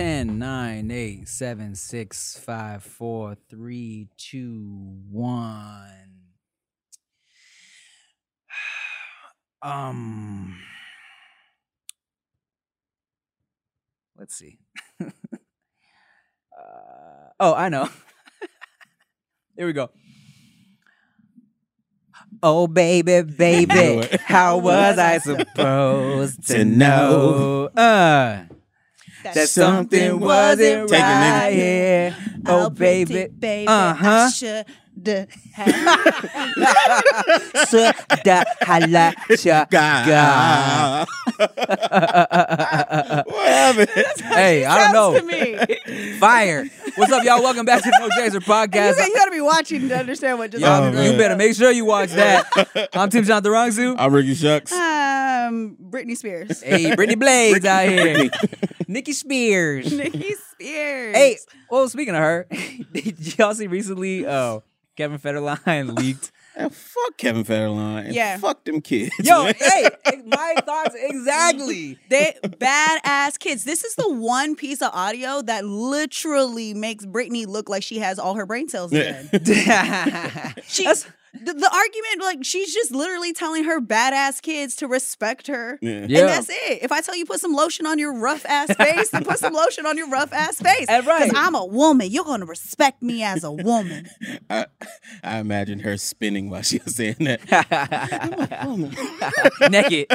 Ten, nine, eight, seven, six, five, four, three, two, one. Um, let's see. uh, oh, I know. Here we go. Oh baby, baby, how was I supposed to know? Uh, that something wasn't Take it, nigga. right here. Oh baby, baby. uh huh. Hala God. what happened? Hey, I don't know. to me. Fire. What's up, y'all? Welcome back to the No Chaser You podcast. got, you got to be watching to understand what just Yo, Oh, happened. you better make sure you watch that. I'm Tim Chantarangsu. I'm Ricky Shucks. Um, Britney Spears. Hey, Brittany Blades out here. Nikki Spears. Nicki Spears. Hey, well, speaking of her, did y'all see recently? Oh, Kevin Federline leaked. And fuck Kevin Federline. And Yeah. Fuck them kids. Yo, hey, my thoughts exactly. They badass kids. This is the one piece of audio that literally makes Britney look like she has all her brain cells Yeah. She, That's- the, the argument, like she's just literally telling her badass kids to respect her. Yeah. Yeah. And that's it. If I tell you put some lotion on your rough ass face, then put some lotion on your rough ass face. And right. Because I'm a woman. You're gonna respect me as a woman. I, I imagine her spinning while she was saying that. I'm a woman, Naked.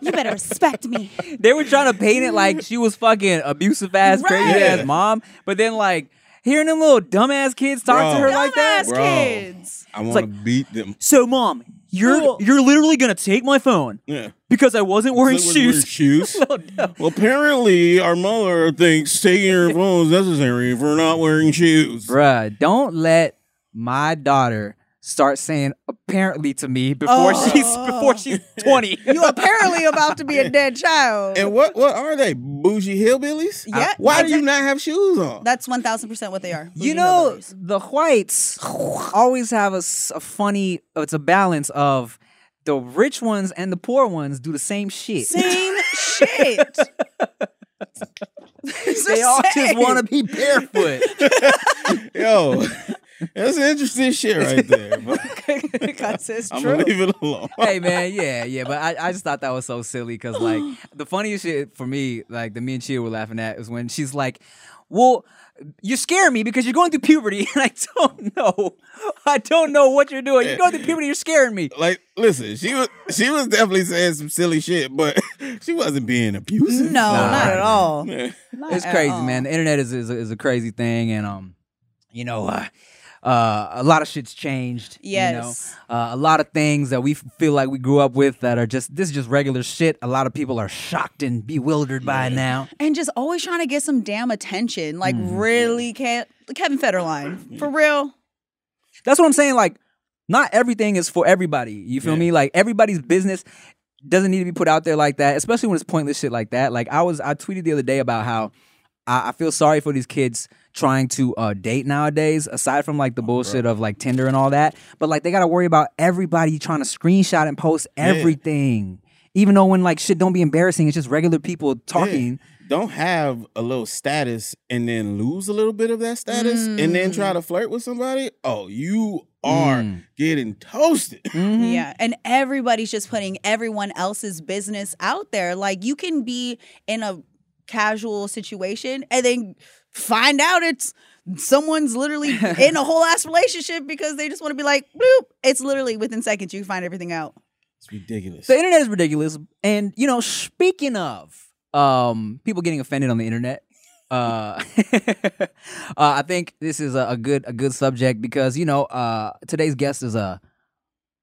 You better respect me. They were trying to paint it like she was fucking abusive ass, crazy ass mom, but then like hearing them little dumbass kids talk to her like that. Dumbass Bro. kids. I want like- to beat them. So, mom, you're Cool. you're literally gonna take my phone Yeah. because I wasn't wearing So we're shoes. shoes. Oh, no. Well, apparently, our mother thinks taking your phone is necessary for not wearing shoes. Bruh, don't let my daughter start saying apparently to me before Oh. she's before she's 20. You apparently about to be a dead child. And what what are they? Bougie hillbillies? Yeah, Why do you not have shoes on? That's one thousand percent what they are. You know, hillbillies. the whites always have a funny, it's a balance of the rich ones and the poor ones do the same shit. same shit. they all just want to be barefoot. Yo, that's interesting shit right there. But because it's I'm true. leave it alone. hey man, yeah, yeah, but I, I just thought that was so silly because like the funniest shit for me, like the me and Chia were laughing at, is when she's like, "Well, you scare me because you're going through puberty, and I don't know, I don't know what you're doing. You're going through puberty, you're scaring me." Like, listen, she was she was definitely saying some silly shit, but she wasn't being abusive. No, Nah. not at all. Not It's at crazy, all. man. The internet is is a, is a crazy thing, and um, you know, uh, uh, a lot of shit's changed. Yes. You know? uh, a lot of things that we f- feel like we grew up with that are just this is just regular shit. A lot of people are shocked and bewildered by now. And just always trying to get some damn attention. Like Mm-hmm. really can't Kevin Federline. For real. That's what I'm saying. Like, not everything is for everybody. You feel Yeah. me? Like everybody's business doesn't need to be put out there like that, especially when it's pointless shit like that. Like I was, I tweeted the other day about how I, I feel sorry for these kids trying to uh, date nowadays, aside from like the bullshit of like Tinder and all that. But like they gotta worry about everybody trying to screenshot and post everything. Even though when like shit don't be embarrassing, it's just regular people talking. Don't have a little status and then lose a little bit of that status and then try to flirt with somebody. Oh, you are Mm. getting toasted. Mhm. Yeah. And everybody's just putting everyone else's business out there. Like you can be in a casual situation and then find out it's someone's literally in a whole ass relationship because they just want to be like, bloop. It's literally within seconds you find everything out. It's ridiculous. The internet is ridiculous. And you know, speaking of um people getting offended on the internet, uh, uh I think this is a, a good a good subject because you know, uh today's guest is a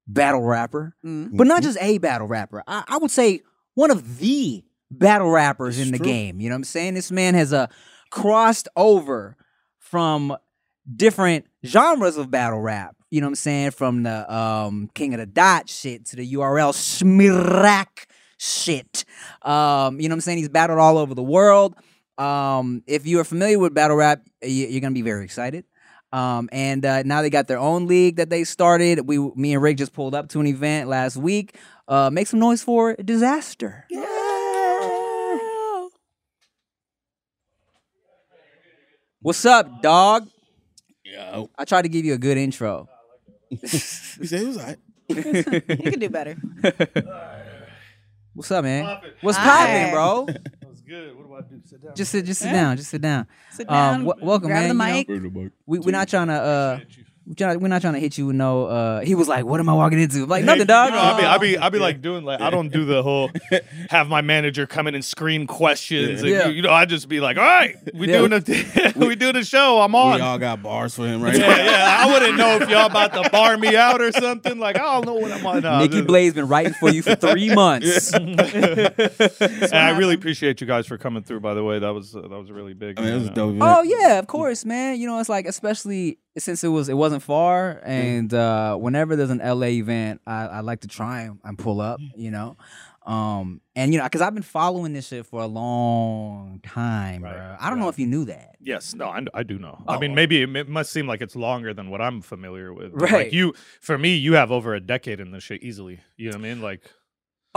battle rapper, Mm. but not just a battle rapper. I, I would say one of the battle rappers in the true. game. You know what I'm saying? This man has uh crossed over from different genres of battle rap. You know what I'm saying? From the um, King of the Dot shit to the URL SMACK shit. Um, you know what I'm saying? He's battled all over the world. Um, if you are familiar with battle rap, you- you're gonna be very excited. Um, and uh, now they got their own league that they started. We, me and Rick just pulled up to an event last week. Uh, make some noise for Dizaster. What's up, dog? Yo. I tried to give you a good intro. He said it was all right. You can do better. What's up, man? Poppin'. What's Hi. popping, bro? That was good. What do I do? Sit down. Just sit, just sit Yeah. down, just sit down. Sit Um, down. w- welcome, grab man. the You know, mic. We, we're not trying to. Uh, we're not trying to hit you with no. Uh, he was like, "What am I walking into?" I'm like, nothing, dog. You know, I be, I be, I be like doing like I don't do the whole have my manager come in and screen questions. and Yeah. you, you know, I just be like, all right, we Yeah. doing a we doing a show. I'm on. We all got bars for him right yeah, now. yeah. I wouldn't know if y'all about to bar me out or something. Like I don't know what I'm on. No, Nikki just- Blades been writing for you for three months. and I really appreciate you guys for coming through. By the way, that was uh, that was really big. I mean, it was dope. Oh yeah, of course, man. You know, it's like especially since it was it wasn't far, and uh, whenever there's an LA event, I, I like to try and, and pull up. You know, um, and you know, because I've been following this shit for a long time, Right, bro. I don't know if you knew that. Yes, no, I, I do know. Oh. I mean, maybe it, it must seem like it's longer than what I'm familiar with. Right. Like you, for me, you have over a decade in this shit easily. You know what I mean? Like,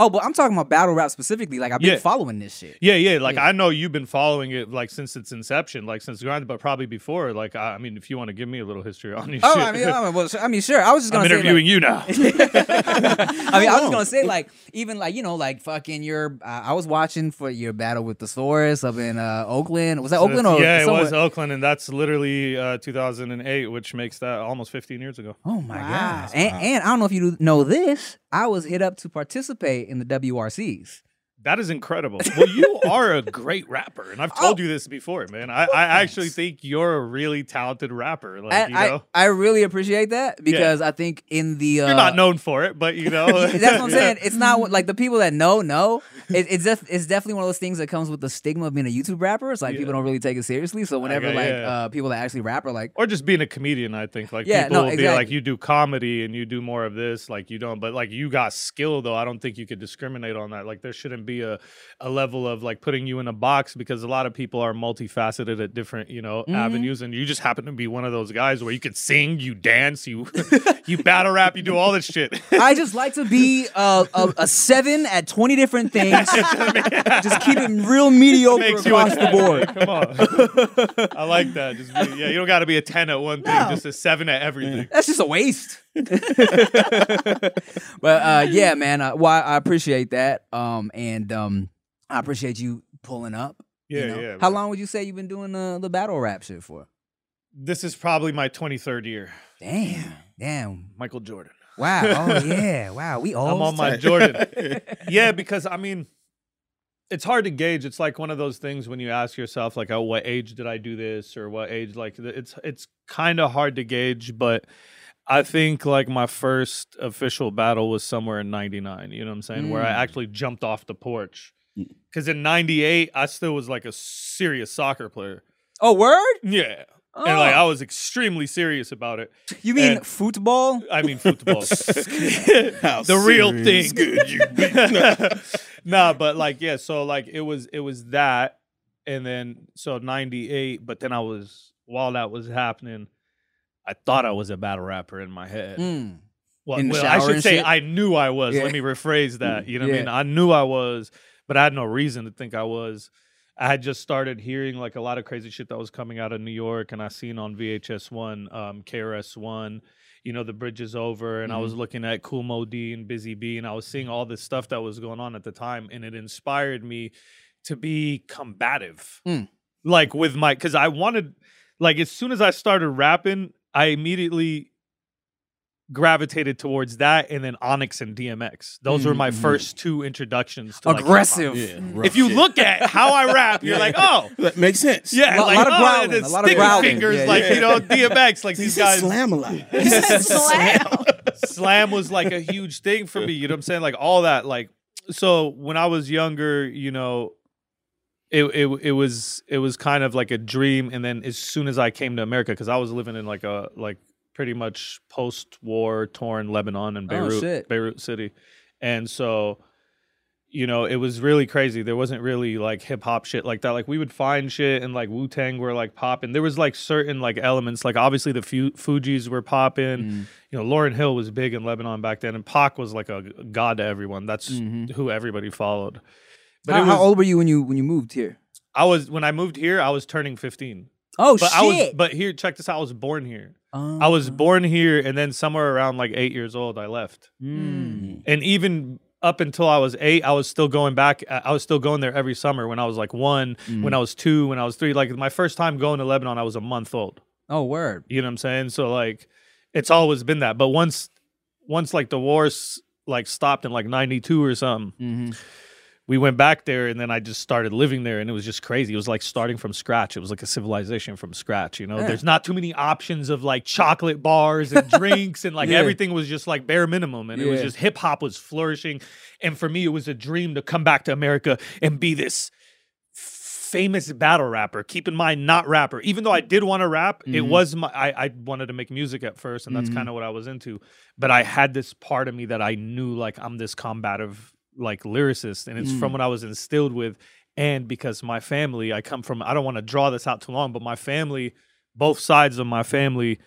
Oh, but I'm talking about battle rap specifically. Like I've been Yeah. following this shit. yeah, yeah. Like Yeah. I know you've been following it like since its inception, like since grind, but probably before. Like, I, I mean, if you want to give me a little history on your Oh, shit, I mean, I mean, well, I mean, sure. I was just I'm gonna say, like- interviewing you now. I mean, I was just gonna say, like, even like you know, like fucking your. Uh, I was watching for your battle with Thesaurus up in uh, Oakland. Was that Oakland or yeah, it was Oakland, and that's literally uh, 2008, which makes that almost 15 years ago. Oh my Wow. god! And, and I don't know if you know this. I was hit up to participate in the WRCs. That is incredible. Well, you are a great rapper, and I've told Oh. you this before, man. I, I actually think you're a really talented rapper. Like, And you I, know, I really appreciate that because I think in the uh, you're not known for it, but you know, That's what I'm saying. It's not like the people that know know. It, it's def- it's definitely one of those things that comes with the stigma of being a YouTube rapper. It's like people don't really take it seriously. So whenever Okay, like yeah. uh, people that actually rap are like, or just being a comedian. I think like Yeah, people no, will be like, you do comedy and you do more of this, like you don't. But like you got skill though. I don't think you could discriminate on that. Like there shouldn't be a a level of like putting you in a box because a lot of people are multifaceted at different you know Mhm. avenues, and you just happen to be one of those guys where you can sing, you dance, you you battle rap, you do all this shit. I just like to be a, a, a seven at twenty different things. just keep it real mediocre makes across the board. Come on. I like that. Just be, yeah, you don't got to be a 10 at one thing, No. just a 7 at everything. That's just a waste. but uh, yeah, man. Uh, well, I, I appreciate that. Um, and um, I appreciate you pulling up. you Yeah, know? yeah. How man. long would you say you've been doing the the battle rap shit for? This is probably my 23rd year. Damn, damn. Michael Jordan. Wow. Oh yeah. Wow. We all. I'm on my Jordan. yeah, because I mean, it's hard to gauge. It's like one of those things when you ask yourself, like, "Oh, what age did I do this?" or "What age?" Like, it's it's kind of hard to gauge, but I think like my first official battle was somewhere in '99. You know what I'm saying? Where I Mm. actually jumped off the porch. Mm. Because in '98, I still was like a serious soccer player. Oh, word. Yeah, Oh. and like I was extremely serious about it. you mean and- football? I mean, football. The real thing. could you be? nah, but like yeah, so like it was it was that, and then so ninety eight, but then I was while that was happening, I thought I was a battle rapper in my head. Mm. Well, well, I should say shit? I knew I was. Yeah. Let me rephrase that. You know what I mean? I knew I was, but I had no reason to think I was. I had just started hearing like a lot of crazy shit that was coming out of New York, and I seen on VHS one, um, KRS one, you know, the bridge is over, and I Mm-hmm. was looking at Kool Moe Dee and Busy Bee, and I was seeing all this stuff that was going on at the time, and it inspired me to be combative, Mm. like with my, because I wanted, like, as soon as I started rapping, I immediately gravitated towards that and then Onyx and DMX. Those were my Mhm. first two introductions to like. Aggressive. Yeah, Mm. if you shit. look at how I rap, you're like, oh, that makes sense. yeah, Lo- like lot of oh, growling, the a lot of sticky growling. fingers, Yeah, like you know, DMX, like He these said guys. slam a lot. Slam. Slam was like a huge thing for me. You know what I'm saying? Like all that. Like so when I was younger, you know, it it it was it was kind of like a dream. And then as soon as I came to America, because I was living in like a like pretty much post-war torn Lebanon and Oh, Beirut, shit. Beirut City, and so. You know, it was really crazy. There wasn't really like hip hop shit like that. Like we would find shit and like Wu Tang were like popping. There was like certain like elements. Like obviously the Fu- Fugees were popping Mm. you know, Lauryn Hill was big in Lebanon back then, and Pac was like a god to everyone. That's Mhm. who everybody followed. But How, it how old were you when you when you moved here? I was when I moved here, I was turning fifteen. Oh But shit! I was, but here, check this out. I was born here. I was born here, and then somewhere around like eight years old, I left. Mm. And even up until I was eight, I was still going back. I was still going there every summer. When I was like one, when I was two, when I was three. Like my first time going to Lebanon, I was a month old. Oh word. You know what I'm saying? So like, it's always been that. But once, once like the wars like stopped in like '92 or something, Mm-hmm. We went back there, and then I just started living there, and it was just crazy. It was like starting from scratch. It was like a civilization from scratch. You know, Yeah. there's not too many options of like chocolate bars and drinks, and like Yeah. everything was just like bare minimum, and it was just hip hop was flourishing. And for me, it was a dream to come back to America and be this famous battle rapper. Keep in mind, not rapper. Even though I did want to rap, it Mhm. was my. I, I wanted to make music at first, and that's Mhm. kind of what I was into. But I had this part of me that I knew, like I'm this combative, like lyricist and it's mm. from what I was instilled with and because my family I come from I don't want to draw this out too long but my family both sides of my family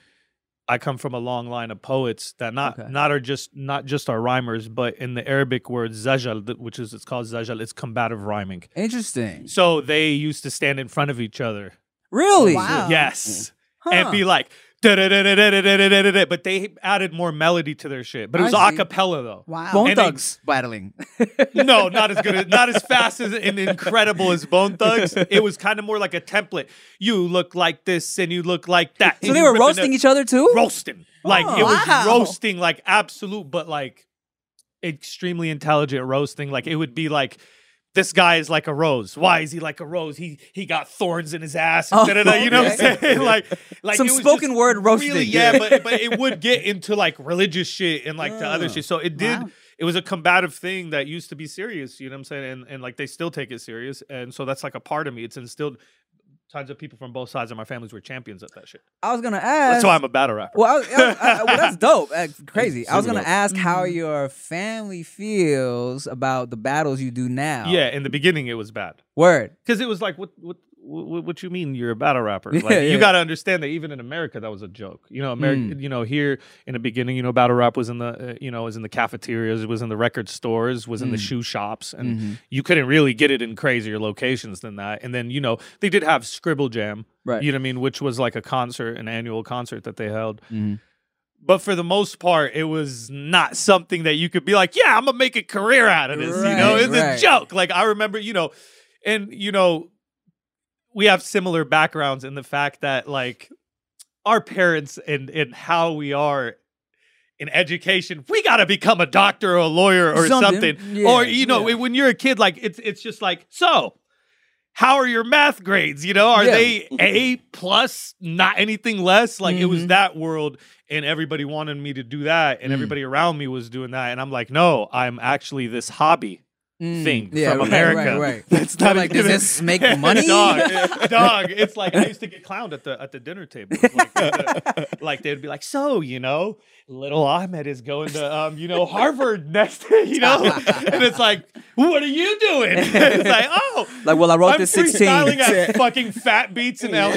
I come from a long line of poets that not okay. not are just not just our rhymers, but in the Arabic word zajal, which is it's called zajal, it's combative rhyming. Interesting. So they used to stand in front of each other. Really? Wow. Yes. Huh. And be like, but they added more melody to their shit. But it was a cappella though. Wow. Bone and Thugs battling. No, not as good as not as fast as and incredible as Bone Thugs. It was kind of more like a template. You look like this and you look like that. so they were roasting each other too. roasting. Like Oh, it was wow. roasting, like absolute, but like extremely intelligent roasting. Like it would be like this guy is like a rose. Why is he like a rose? He he got thorns in his ass. And Oh, da-da-da, you know what I'm saying? Like like Some spoken word roasting. Really, yeah, but but it would get into like religious shit and like the other shit. So it did. Wow. It was a combative thing that used to be serious. You know what I'm saying? And and like they still take it serious. And so that's like a part of me. It's instilled. Tons of people from both sides of my families were champions at that shit. I was gonna ask. That's why I'm a battle rapper. Well, I was- I- I- well, that's dope. Uh, crazy. I was gonna ask how Mhm. your family feels about the battles you do now. Yeah, in the beginning it was bad Word. because it was like, what, what, what, what you mean you're a battle rapper? Like, Yeah, you got to understand that even in America that was a joke. You know, America. Mm. You know, here in the beginning, you know, battle rap was in the, uh, you know, was in the cafeterias, it was in the record stores, was in the Mm. shoe shops, and Mhm. you couldn't really get it in crazier locations than that. And then you know they did have Scribble Jam. Right. You know what I mean? Which was like a concert, an annual concert that they held. Mhm. But for the most part, it was not something that you could be like, yeah, I'm gonna make a career out of this. you know, it's right. a joke. Like I remember, you know, and you know, we have similar backgrounds in the fact that like our parents and and how we are in education, we gotta become a doctor or a lawyer or Something. something. Yeah, or you know, yeah. when you're a kid, like it's it's just like so. How are your math grades? You know, are Yeah. they A plus, not anything less? Like it was Mhm. that world, and everybody wanted me to do that, and Mm. everybody around me was doing that, and I'm like, no, I'm actually this hobby. Thing mm. Yeah, from right, America. right, right. That's They're not like, does this make money? dog, dog. It's like I used to get clowned at the at the dinner table. Like, the- like they'd be like, "So, you know, little Ahmed is going to, um, you know, Harvard next, you know," and it's like, "What are you doing?" it's like, "Oh, Like, well, I wrote I'm this 16. freestyling at fucking fat beats and L.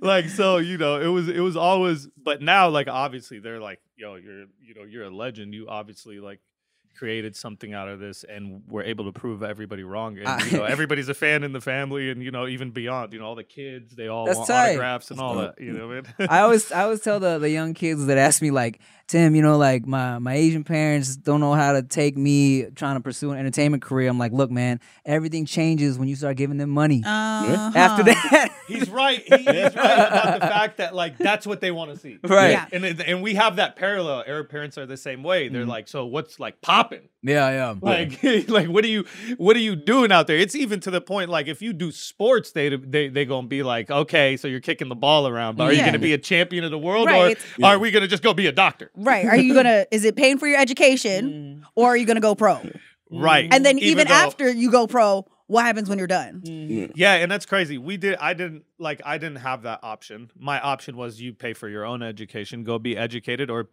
like so, you know, it was it was always. But now, like, obviously, they're like, "Yo, you're you know, you're a legend. You obviously like." Created something out of this and were able to prove everybody wrong and you know everybody's a fan in the family and you know even beyond you know all the kids they all That's want tight. autographs and all that you know man I always I always tell the, the young kids that ask me like, Tim, you know, like my, my Asian parents don't know how to take me trying to pursue an entertainment career. I'm like, look, man, everything changes when you start giving them money. Uh-huh. After that, he's right he, he's right about the fact that like that's what they want to see right? Yeah. and and we have that parallel arab parents are the same way they're like so what's like popping Yeah, yeah. like like what are you what are you doing out there it's even to the point like if you do sports they they they gonna be like okay so you're kicking the ball around but are you gonna be a champion of the world Right, or it's- are we gonna just go be a doctor Right. Are you gonna is it paying for your education mm. or are you gonna go pro? right And then even, though- after you go pro, what happens when you're done? Mm. yeah and that's crazy we did i didn't like i didn't have that option my option was you pay for your own education go be educated or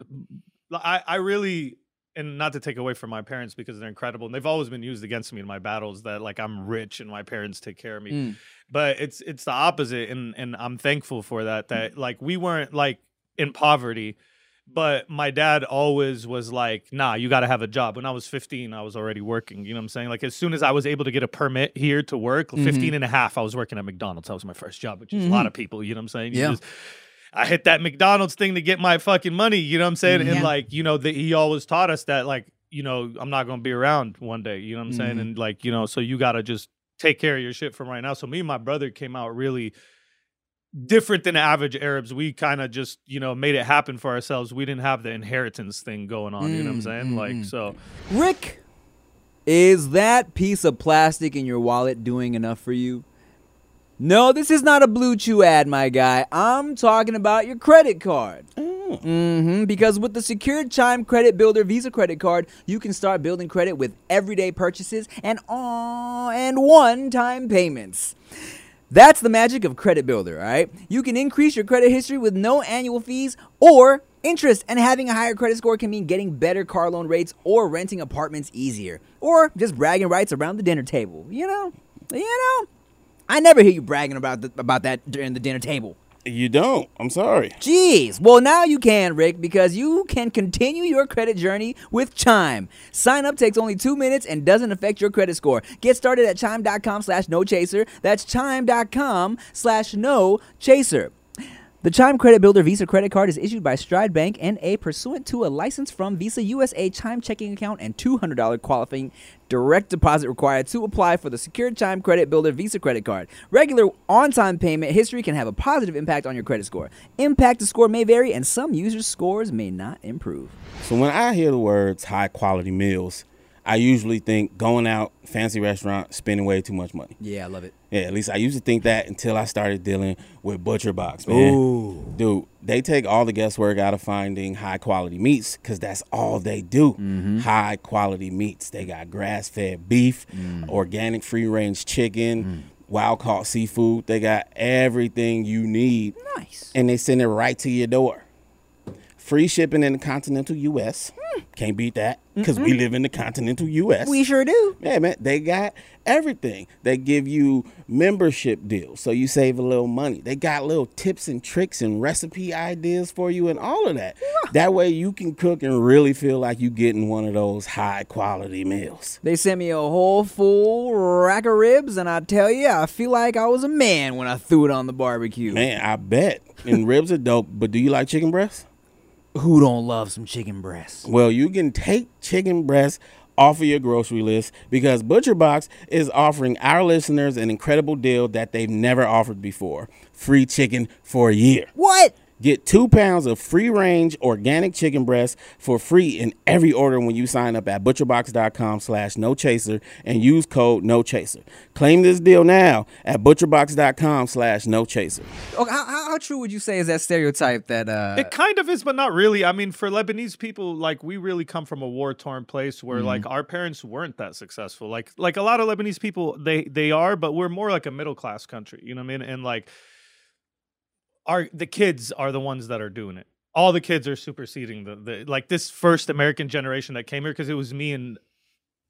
i i really and not to take away from my parents because they're incredible and they've always been used against me in my battles that like i'm rich and my parents take care of me Mm. but it's it's the opposite and and i'm thankful for that that mm. like we weren't like in poverty but my dad always was like nah you got to have a job when i was 15 i was already working you know what i'm saying like as soon as i was able to get a permit here to work Mm-hmm. 15 and a half i was working at mcdonald's that was my first job which is a lot of people you know what i'm saying You Yeah. just- I hit that McDonald's thing to get my fucking money, you know what I'm saying? And like, you know, the, he always taught us that like, you know, I'm not going to be around one day, you know what I'm saying? Mhm. And like, you know, so you got to just take care of your shit from right now. So me and my brother came out really different than average Arabs. We kind of just, you know, made it happen for ourselves. We didn't have the inheritance thing going on, you know what I'm Mm, saying? mm, Like, mm. so Rick, is that piece of plastic in your wallet doing enough for you? No, this is not a BlueChew ad, my guy. I'm talking about your credit card. Mm-hmm. Because with the secured Chime Credit Builder Visa credit card, you can start building credit with everyday purchases and uh, and one-time payments. That's the magic of Credit Builder, all right? You can increase your credit history with no annual fees or interest, and having a higher credit score can mean getting better car loan rates or renting apartments easier, or just bragging rights around the dinner table. You know, you know. I never hear you bragging about the, about that during the dinner table. You don't. I'm sorry. Jeez. Well, now you can, Rick, because you can continue your credit journey with Chime. Sign up takes only two minutes and doesn't affect your credit score. Get started at chime.com slash no chaser. That's chime.com slash no chaser. The Chime Credit Builder Visa credit card is issued by Stride Bank NA pursuant to a license from Visa USA Chime checking account and $200 qualifying direct deposit required to apply for the secured Chime Credit Builder Visa credit card. Regular on-time payment history can have a positive impact on your credit score. Impact to score may vary and some users' scores may not improve. So when I hear the words high quality meals, I usually think going out, fancy restaurant, spending way too much money. Yeah, I love it. Yeah, at least I used to think that until I started dealing with ButcherBox, man. Dude, they take all the guesswork out of finding high quality meats because that's all they do. Mm-hmm. High quality meats. They got grass fed beef, mm. organic free range chicken, mm. wild caught seafood. They got everything you need Nice. and they send it right to your door. Free shipping in the continental U.S. Can't beat that because we live in the continental U.S. We sure do. Yeah, man, they got everything. They give you membership deals, so you save a little money. They got little tips and tricks and recipe ideas for you and all of that. That way you can cook and really feel like you're getting one of those high quality meals. They sent me a whole full rack of ribs, and I tell you, I feel like I was a man when I threw it on the barbecue. Man, I bet. And ribs are dope, but do you like chicken breasts? Who don't love some chicken breasts? Well, you can take chicken breasts off of your grocery list because ButcherBox is offering our listeners an incredible deal that they've never offered before. Free chicken for a year. What? Get two pounds of free range organic chicken breast for free in every order when you sign up at butcherbox.com slash no chaser and use code no chaser. Claim this deal now at butcherbox.com slash no chaser. Okay, how, how, how true would you say is that stereotype that uh It kind of is, but not really. I mean, for Lebanese people, like we really come from a war torn place where like our parents weren't that successful. Like like a lot of Lebanese people, they they are, but we're more like a middle class country. You know what I mean? And like our the kids are the ones that are doing it. All the kids are superseding the, the like this first American generation that came here because it was me and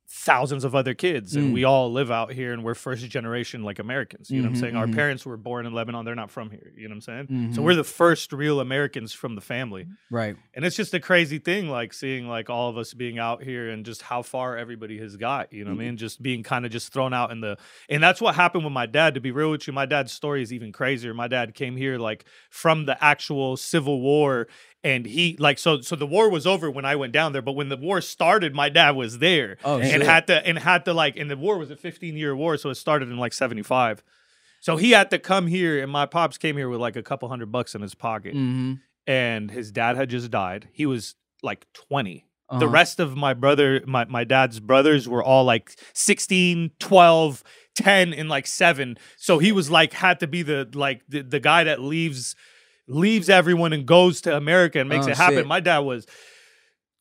thousands of other kids and Mm. we all live out here and we're first generation like Americans. You know what I'm saying? Our mhm. parents were born in Lebanon, they're not from here. You know what I'm saying? Mhm. So we're the first real Americans from the family. right. And it's just a crazy thing, like seeing like all of us being out here and just how far everybody has got, you know what I mean? Just being kind of just thrown out in the and that's what happened with my dad, to be real with you. My dad's story is even crazier. My dad came here like from the actual civil war and he like so so the war was over when I went down there, but when the war started, my dad was there Oh, and had to and had to like and the war was a 15 year war, so it started in like 75. So he had to come here, and my pops came here with like a couple hundred bucks in his pocket Mm-hmm. and his dad had just died. He was like 20. The Uh-huh. rest of my brother, my, my dad's brothers were all like 16, 12, 10, and like seven. So he was like, had to be the like the, the guy that leaves leaves everyone and goes to America and makes Oh, it happen. shit. My dad was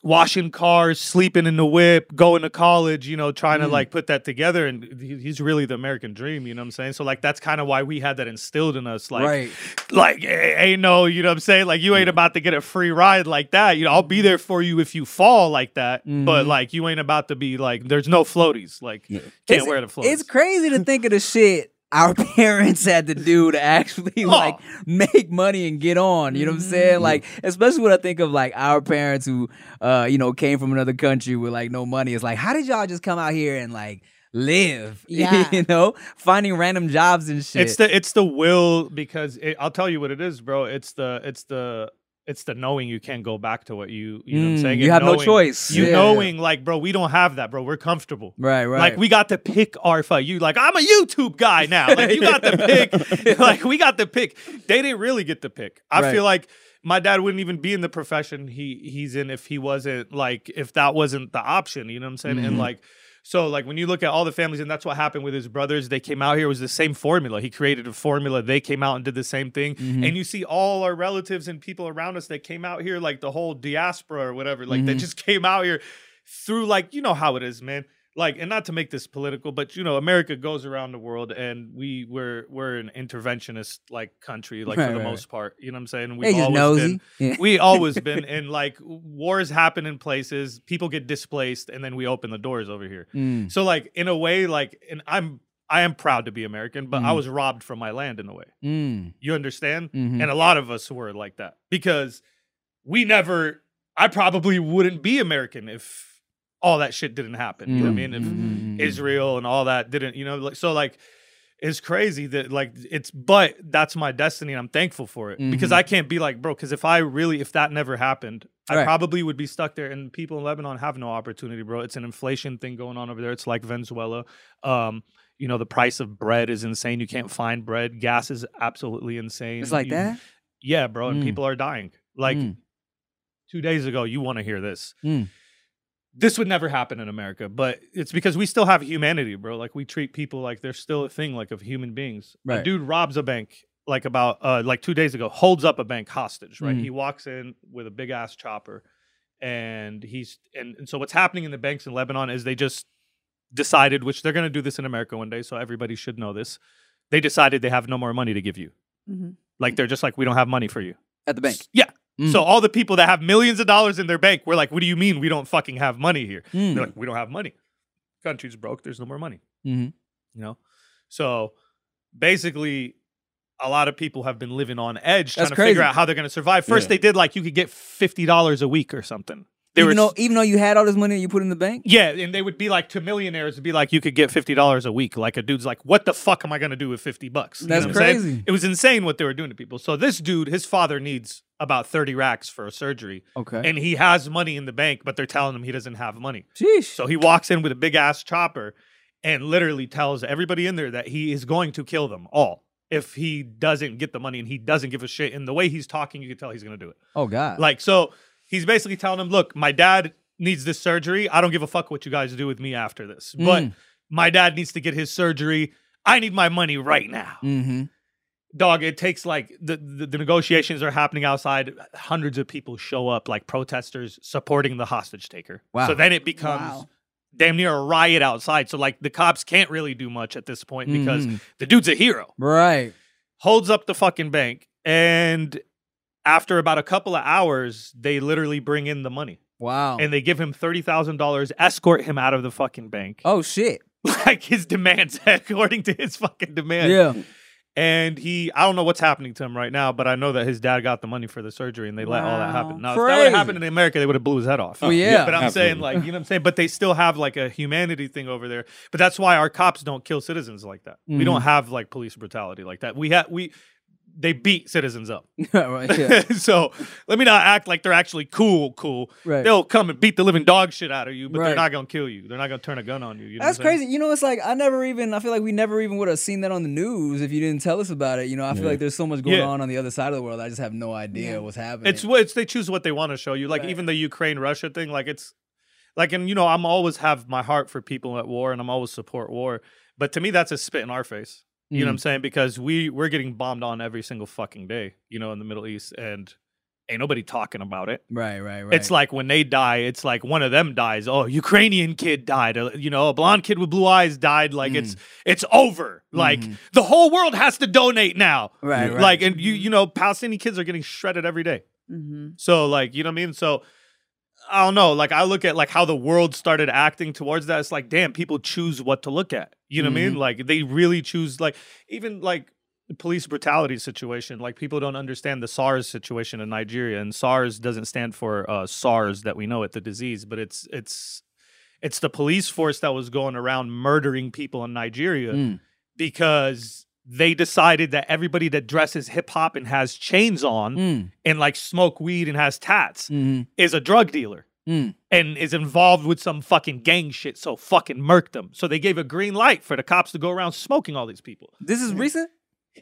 washing cars, sleeping in the whip, going to college, you know, trying to Mm. like put that together. And he's really the American dream, you know what I'm saying? So like that's kind of why we had that instilled in us. Like right. like ain't no, you know what I'm saying? Like you ain't about to get a free ride like that. You know, I'll be there for you if you fall like that. But Mhm. like you ain't about to be like there's no floaties. Like can't It's- wear the floaties. It's crazy to think of the shit our parents had to do to actually like make money and get on. You know what I'm saying? Like, especially when I think of like our parents who, uh, you know, came from another country with like no money. It's like, how did y'all just come out here and like live? Yeah. you know, finding random jobs and shit. It's the it's the will because it, I'll tell you what it is, bro. It's the it's the it's the knowing you can't go back to what you you know what I'm Mm, saying. you And have no choice. You Yeah. knowing like, bro, we don't have that, bro. We're comfortable. right, right. Like we got to pick our fight. You like I'm a YouTube guy now. Like you got to pick. like we got to pick. They didn't really get to pick. I Right. feel like my dad wouldn't even be in the profession he he's in if he wasn't like if that wasn't the option. You know what I'm saying? And Mhm. like so like when you look at all the families and that's what happened with his brothers. They came out here it was the same formula. He created a formula. They came out and did the same thing. Mhm. And you see all our relatives and people around us that came out here like the whole diaspora or whatever. Like they Mhm. just came out here through like you know how it is, man like and not to make this political but you know america goes around the world and we we're we're an interventionist like country like Right, for the right, most part you know what i'm saying just always nosy. been Yeah. we always been and like wars happen in places people get displaced and then we open the doors over here Mm. so like in a way like and i'm i am proud to be american but i Mhm. was robbed from my land in a way Mm. you understand Mhm. and a lot of us were like that because we never i probably wouldn't be american if all that shit didn't happen. You know what i mean? If Mhm. Israel and all that didn't, you know, like so like it's crazy that like it's but that's my destiny and I'm thankful for it because Mhm. I can't be like bro because if I really if that never happened I probably would be stuck there and people in Lebanon have no opportunity bro. It's an inflation thing going on over there. It's like Venezuela. Um you know the price of bread is insane. You can't find bread. Gas is absolutely insane. It's like You- that. yeah bro and Mm. people are dying. Like Mm. two days ago you want to hear this. Mm. This would never happen in America, but it's because we still have humanity, bro. Like we treat people like they're still a thing, like of human beings. A dude robs a bank like about uh like two days ago, holds up a bank hostage, right? Mhm. He walks in with a big ass chopper and he's and, and so what's happening in the banks in Lebanon is they just decided, which they're gonna do this in America one day, so everybody should know this. They decided they have no more money to give you. Mhm. Like they're just like, we don't have money for you. At the bank. Yeah. Mm. So all the people that have millions of dollars in their bank, we're like, what do you mean we don't fucking have money here? Mm. They're like, we don't have money. Country's broke. There's no more money. Mhm. You know. So basically, a lot of people have been living on edge trying That's to crazy. figure out how they're going to survive. First, Yeah. they did like you could get fifty dollars a week or something. They Even were though, even though you had all this money that you put in the bank. yeah, and they would be like to millionaires would be like you could get fifty dollars a week. Like a dude's like, what the fuck am I gonna do with fifty bucks? You know That's saying? crazy. It was insane what they were doing to people. So this dude, his father needs about thirty racks for a surgery, Okay. and he has money in the bank, but they're telling him he doesn't have money. Sheesh. So he walks in with a big ass chopper and literally tells everybody in there that he is going to kill them all. if he doesn't get the money and he doesn't give a shit. And the way he's talking, you can tell he's gonna do it. Oh God. Like so, he's basically telling him, "Look, my dad needs this surgery. I don't give a fuck what you guys do with me after this, but Mm. my dad needs to get his surgery. I need my money right now." mm-hmm. dog it takes like the, the the negotiations are happening outside hundreds of people show up like protesters supporting the hostage taker Wow. so then it becomes Wow. damn near a riot outside so like the cops can't really do much at this point because Mhm. the dude's a hero Right. holds up the fucking bank and after about a couple of hours they literally bring in the money Wow. and they give him $30,000 escort him out of the fucking bank oh shit. like his demands according to his fucking demands Yeah. and he I don't know what's happening to him right now, but I know that his dad got the money for the surgery and they let all that happen. Now, if that would Crazy. have happened in America, they would have blew his head off. Well, yeah. But I'm saying, absolutely. like, you know what I'm saying? But they still have like a humanity thing over there. But that's why our cops don't kill citizens like that. We Mhm. don't have like police brutality like that. We have we they beat citizens up. right. Yeah. so let me not act like they're actually cool, cool. Right. They'll come and beat the living dog shit out of you, but Right. they're not gonna kill you. They're not gonna turn a gun on you. you know That's what I'm saying? crazy. You know, it's like I never even. I feel like we never even would have seen that on the news if you didn't tell us about it. You know, I feel Yeah. like there's so much going Yeah. on on the other side of the world. I just have no idea what's happening. It's what it's they choose what they want to show you. Like Right. even the Ukraine Russia thing, like it's like and you know, I'm always have my heart for people at war and I'm always support war. But to me that's a spit in our face. You know what I'm Mm. saying? Because we we're getting bombed on every single fucking day, you know, in the Middle East and ain't nobody talking about it. right, right, right. It's like when they die, it's like one of them dies. Oh, Ukrainian kid died. Uh, You know, a blonde kid with blue eyes died. Like it's it's over. Like Mhm. the whole world has to donate now. right, right. Like and you you know, Palestinian kids are getting shredded every day. Mm-hmm. So like, you know what I mean? So I don't know. Like I look at like how the world started acting towards that. It's like, damn, people choose what to look at. You know what I mean? Like they really choose like even like police brutality situation. Like people don't understand the SARS situation in Nigeria. And SARS doesn't stand for uh, SARS that we know it, the disease, but it's it's it's the police force that was going around murdering people in Nigeria Mm. because they decided that everybody that dresses hip hop and has chains on Mm, and like smoke weed and has tats mhm, is a drug dealer mm. and is involved with some fucking gang shit. So fucking murk them. So they gave a green light for the cops to go around smoking all these people. This is recent.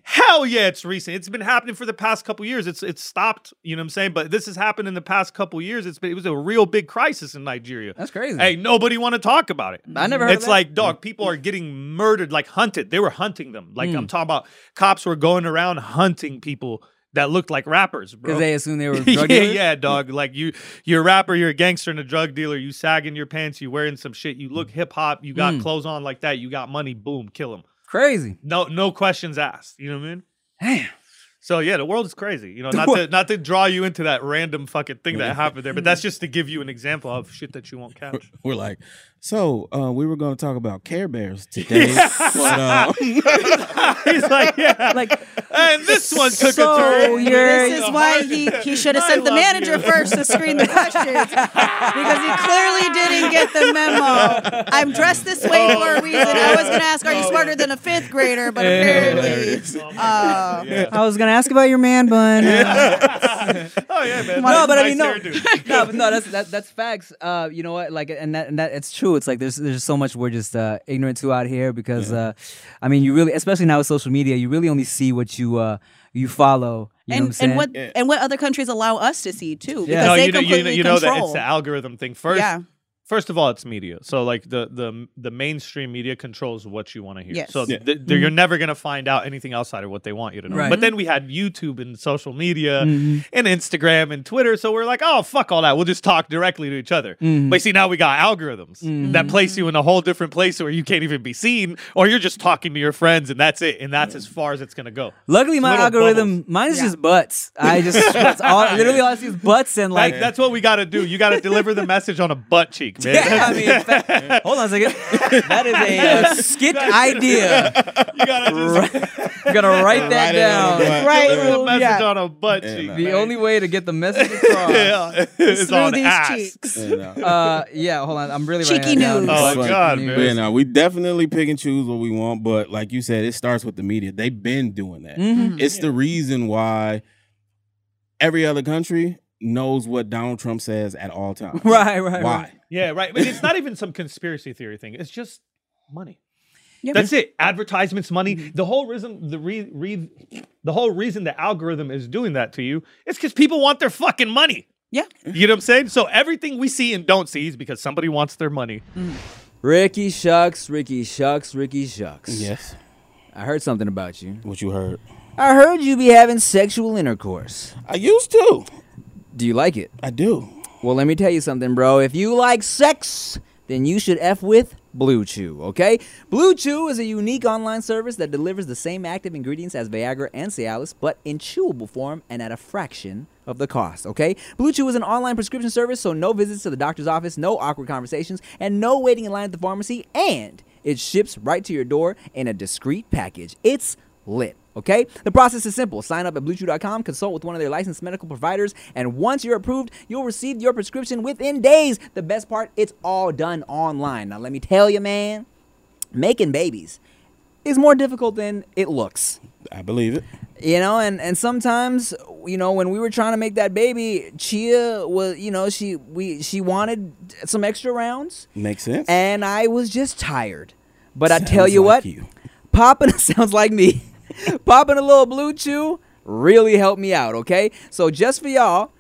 Hell yeah, it's recent. It's been happening for the past couple years. It's it's stopped. You know what I'm saying? But this has happened in the past couple years. It's been, it was a real big crisis in Nigeria. That's crazy. Hey, nobody want to talk about it. I never heard. It's like, dog, people are getting murdered, like hunted. They were hunting them. Like Mm. I'm talking about cops were going around hunting people that looked like rappers, bro. because they assumed they were yeah, drug dealers. yeah, dog. Like you, you're a rapper, you're a gangster and a drug dealer. You sagging your pants, you wearing some shit. You look hip hop. You got Mm. clothes on like that. You got money. Boom, kill him. Crazy. No, no questions asked. You know what I mean? Damn. So yeah, the world is crazy. You know, not to not to draw you into that random fucking thing that happened there, but that's just to give you an example of shit that you won't catch. We're like, so uh, we were going to talk about Care Bears today. but, uh, He's like, yeah, Like, and this one took so a turn. you're- This is why he, he should have sent the manager you. first to screen the questions because he clearly didn't get the memo. I'm dressed this way for a reason. I was going to ask, are you smarter than a fifth grader? But apparently, uh, I was gonna ask about your man bun. oh yeah, man. no, but I mean, no, no, but no, that's that, that's facts. Uh, you know what? Like, and that and that it's true. It's like there's there's so much we're just uh, ignorant to out here because, uh, I mean, you really, especially now with social media, you really only see what you uh you follow. You know what I'm and saying? and what and what other countries allow us to see too because Yeah. no, they you know, you know, completely you know that control. it's the algorithm thing. First, yeah, first of all, it's media. So like the the the mainstream media controls what you want to hear. Yes. So Yeah. th- th- you're never gonna find out anything outside of what they want you to know. Right. But then we had YouTube and social media Mhm. and Instagram and Twitter. So we're like, oh fuck all that. We'll just talk directly to each other. Mhm. But see, now we got algorithms Mhm. that place you in a whole different place where you can't even be seen, or you're just talking to your friends and that's it. And that's as far as it's gonna go. Luckily, my algorithm, bubbles. mine is Yeah. just butts. I just that's all. Literally, all I see is butts and like. Like that's what we got to do. You got to deliver the message on a butt cheek, man. yeah, I mean, in hold on a second. That is a uh, skit idea. you gotta just You gotta write that Write down. the right. the message yeah. on a butt Yeah, cheek. no. The man. only way to get the message across. yeah, is through on these ass. cheeks. you know. Uh, yeah, hold on. I'm really Cheeky writing that down. news. Oh, But- God, man. But news. you know, we definitely pick and choose what we want. But like you said, it starts with the media. They've been doing that. Mhm. It's the reason why every other country knows what Donald Trump says at all times. Right, right, Why? right. Yeah, right. But it's not even some conspiracy theory thing. It's just money. That's it. Advertisements, money. Mm-hmm. The whole reason the re, re, the whole reason the algorithm is doing that to you is because people want their fucking money. Yeah. You know what I'm saying? So everything we see and don't see is because somebody wants their money. Mm. Ricky Shucks, Ricky Shucks, Ricky Shucks. Yes. I heard something about you. What you heard? I heard you be having sexual intercourse. I used to. Do you like it? I do. Well, let me tell you something, bro. If you like sex, then you should F with BlueChew, okay? BlueChew is a unique online service that delivers the same active ingredients as Viagra and Cialis, but in chewable form and at a fraction of the cost, okay? BlueChew is an online prescription service, so no visits to the doctor's office, no awkward conversations, and no waiting in line at the pharmacy, and it ships right to your door in a discreet package. It's lit. Okay? The process is simple. Sign up at bluechew.com, consult with one of their licensed medical providers, and once you're approved, you'll receive your prescription within days. The best part, it's all done online. Now, let me tell you, man, making babies is more difficult than it looks. I believe it. You know, and and sometimes, you know, when we were trying to make that baby, Chia was, you know, she we she wanted some extra rounds, Makes sense. and I was just tired. But I tell you like what, you. popping sounds like me. popping a little BlueChew really helped me out, okay? So just for y'all,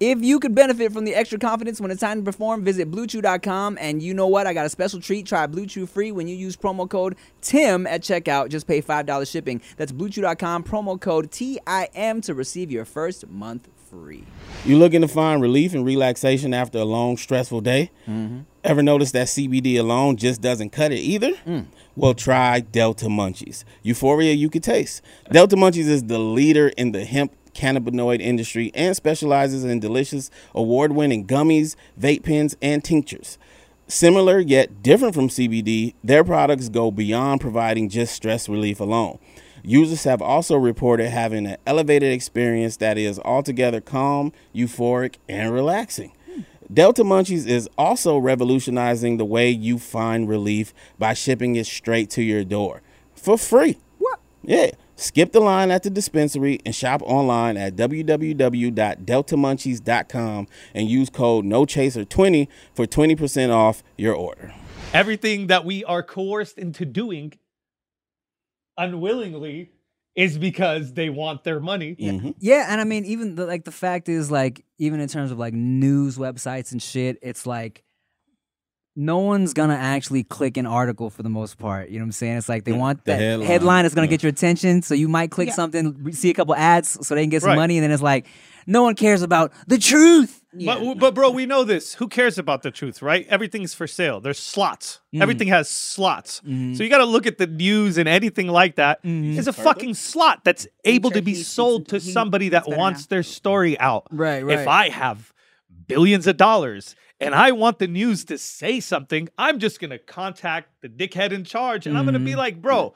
if you could benefit from the extra confidence when it's time to perform, visit bluechew.com and you know what? I got a special treat. Try BlueChew free when you use promo code TIM at checkout. Just pay $5 shipping. That's bluechew.com promo code TIM to receive your first month free. You looking to find relief and relaxation after a long, stressful day? Mm-hmm. Ever notice that CBD alone just doesn't cut it either? Hmm. Well, try Delta Munchies. Euphoria you could taste. Delta Munchies is the leader in the hemp cannabinoid industry and specializes in delicious, award winning gummies, vape pens, and tinctures. Similar yet different from CBD, their products go beyond providing just stress relief alone. Users have also reported having an elevated experience that is altogether calm, euphoric, and relaxing. Delta Munchies is also revolutionizing the way you find relief by shipping it straight to your door for free. What? Yeah. Skip the line at the dispensary and shop online at www.deltamunchies.com and use code NOCHASER20 for 20% off your order. Everything that we are coerced into doing unwillingly is because they want their money. Mhm. Yeah, and I mean, even the, like the fact is, like, even in terms of like news websites and shit, it's like no one's gonna actually click an article for the most part. You know what I'm saying? It's like they want the that headline. headline, that's gonna Yeah. get your attention, so you might click Yeah. something, see a couple ads, so they can get some Right. money, and then it's like no one cares about the truth. But, but bro, we know this. Who cares about the truth, right? Everything's for sale. There's slots. Mm. Everything has slots. Mm-hmm. So you got to look at the news and anything like that. It's a fucking slot that's able to be he sold into- to he somebody that wants now. their story out. Right, right. If I have billions of dollars and I want the news to say something, I'm just going to contact the dickhead in charge and I'm going to Mm-hmm. be like, bro,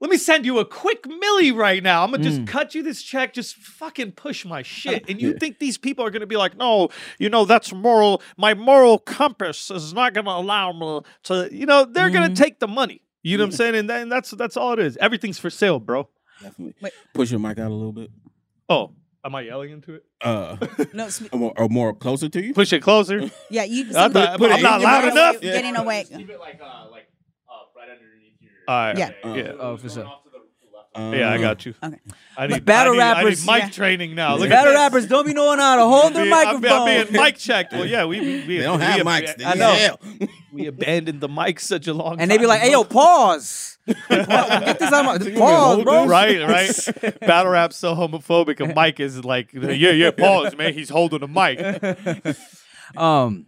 let me send you a quick milli right now. I'm gonna Mm. just cut you this check. Just fucking push my shit. And you think these people are gonna be like, no, you know, that's moral. My moral compass is not gonna allow me to, you know, they're gonna Mm. take the money. You know what I'm saying? And then that's that's all it is. Everything's for sale, bro. Definitely. Wait. Push your mic out a little bit. Oh, am I yelling into it? Uh, No, sp- or more, or more closer to you? Push it closer. yeah, you. I thought- put it I'm not loud mouth. enough. Yeah. Getting away. Keep it like uh like uh right underneath your. All right. Yeah. Uh, Yeah. Oh, for sure. Off to the left. Uh, Yeah, I got you. Okay. I need battle I need, I rappers- need mic Yeah. training now. Look Battle rappers don't be knowing how to hold their I'm being- I'm microphone. I'm being mic checked. Well, yeah, we we, we They don't we have ab- mics. I know. help. We abandoned the mic such a long time. and they be like, "Hey, yo, pause, get this out of my pause, bro." right, right. Battle rap's so homophobic. A mic is like, yeah, yeah. Pause, man. He's holding a mic. Um,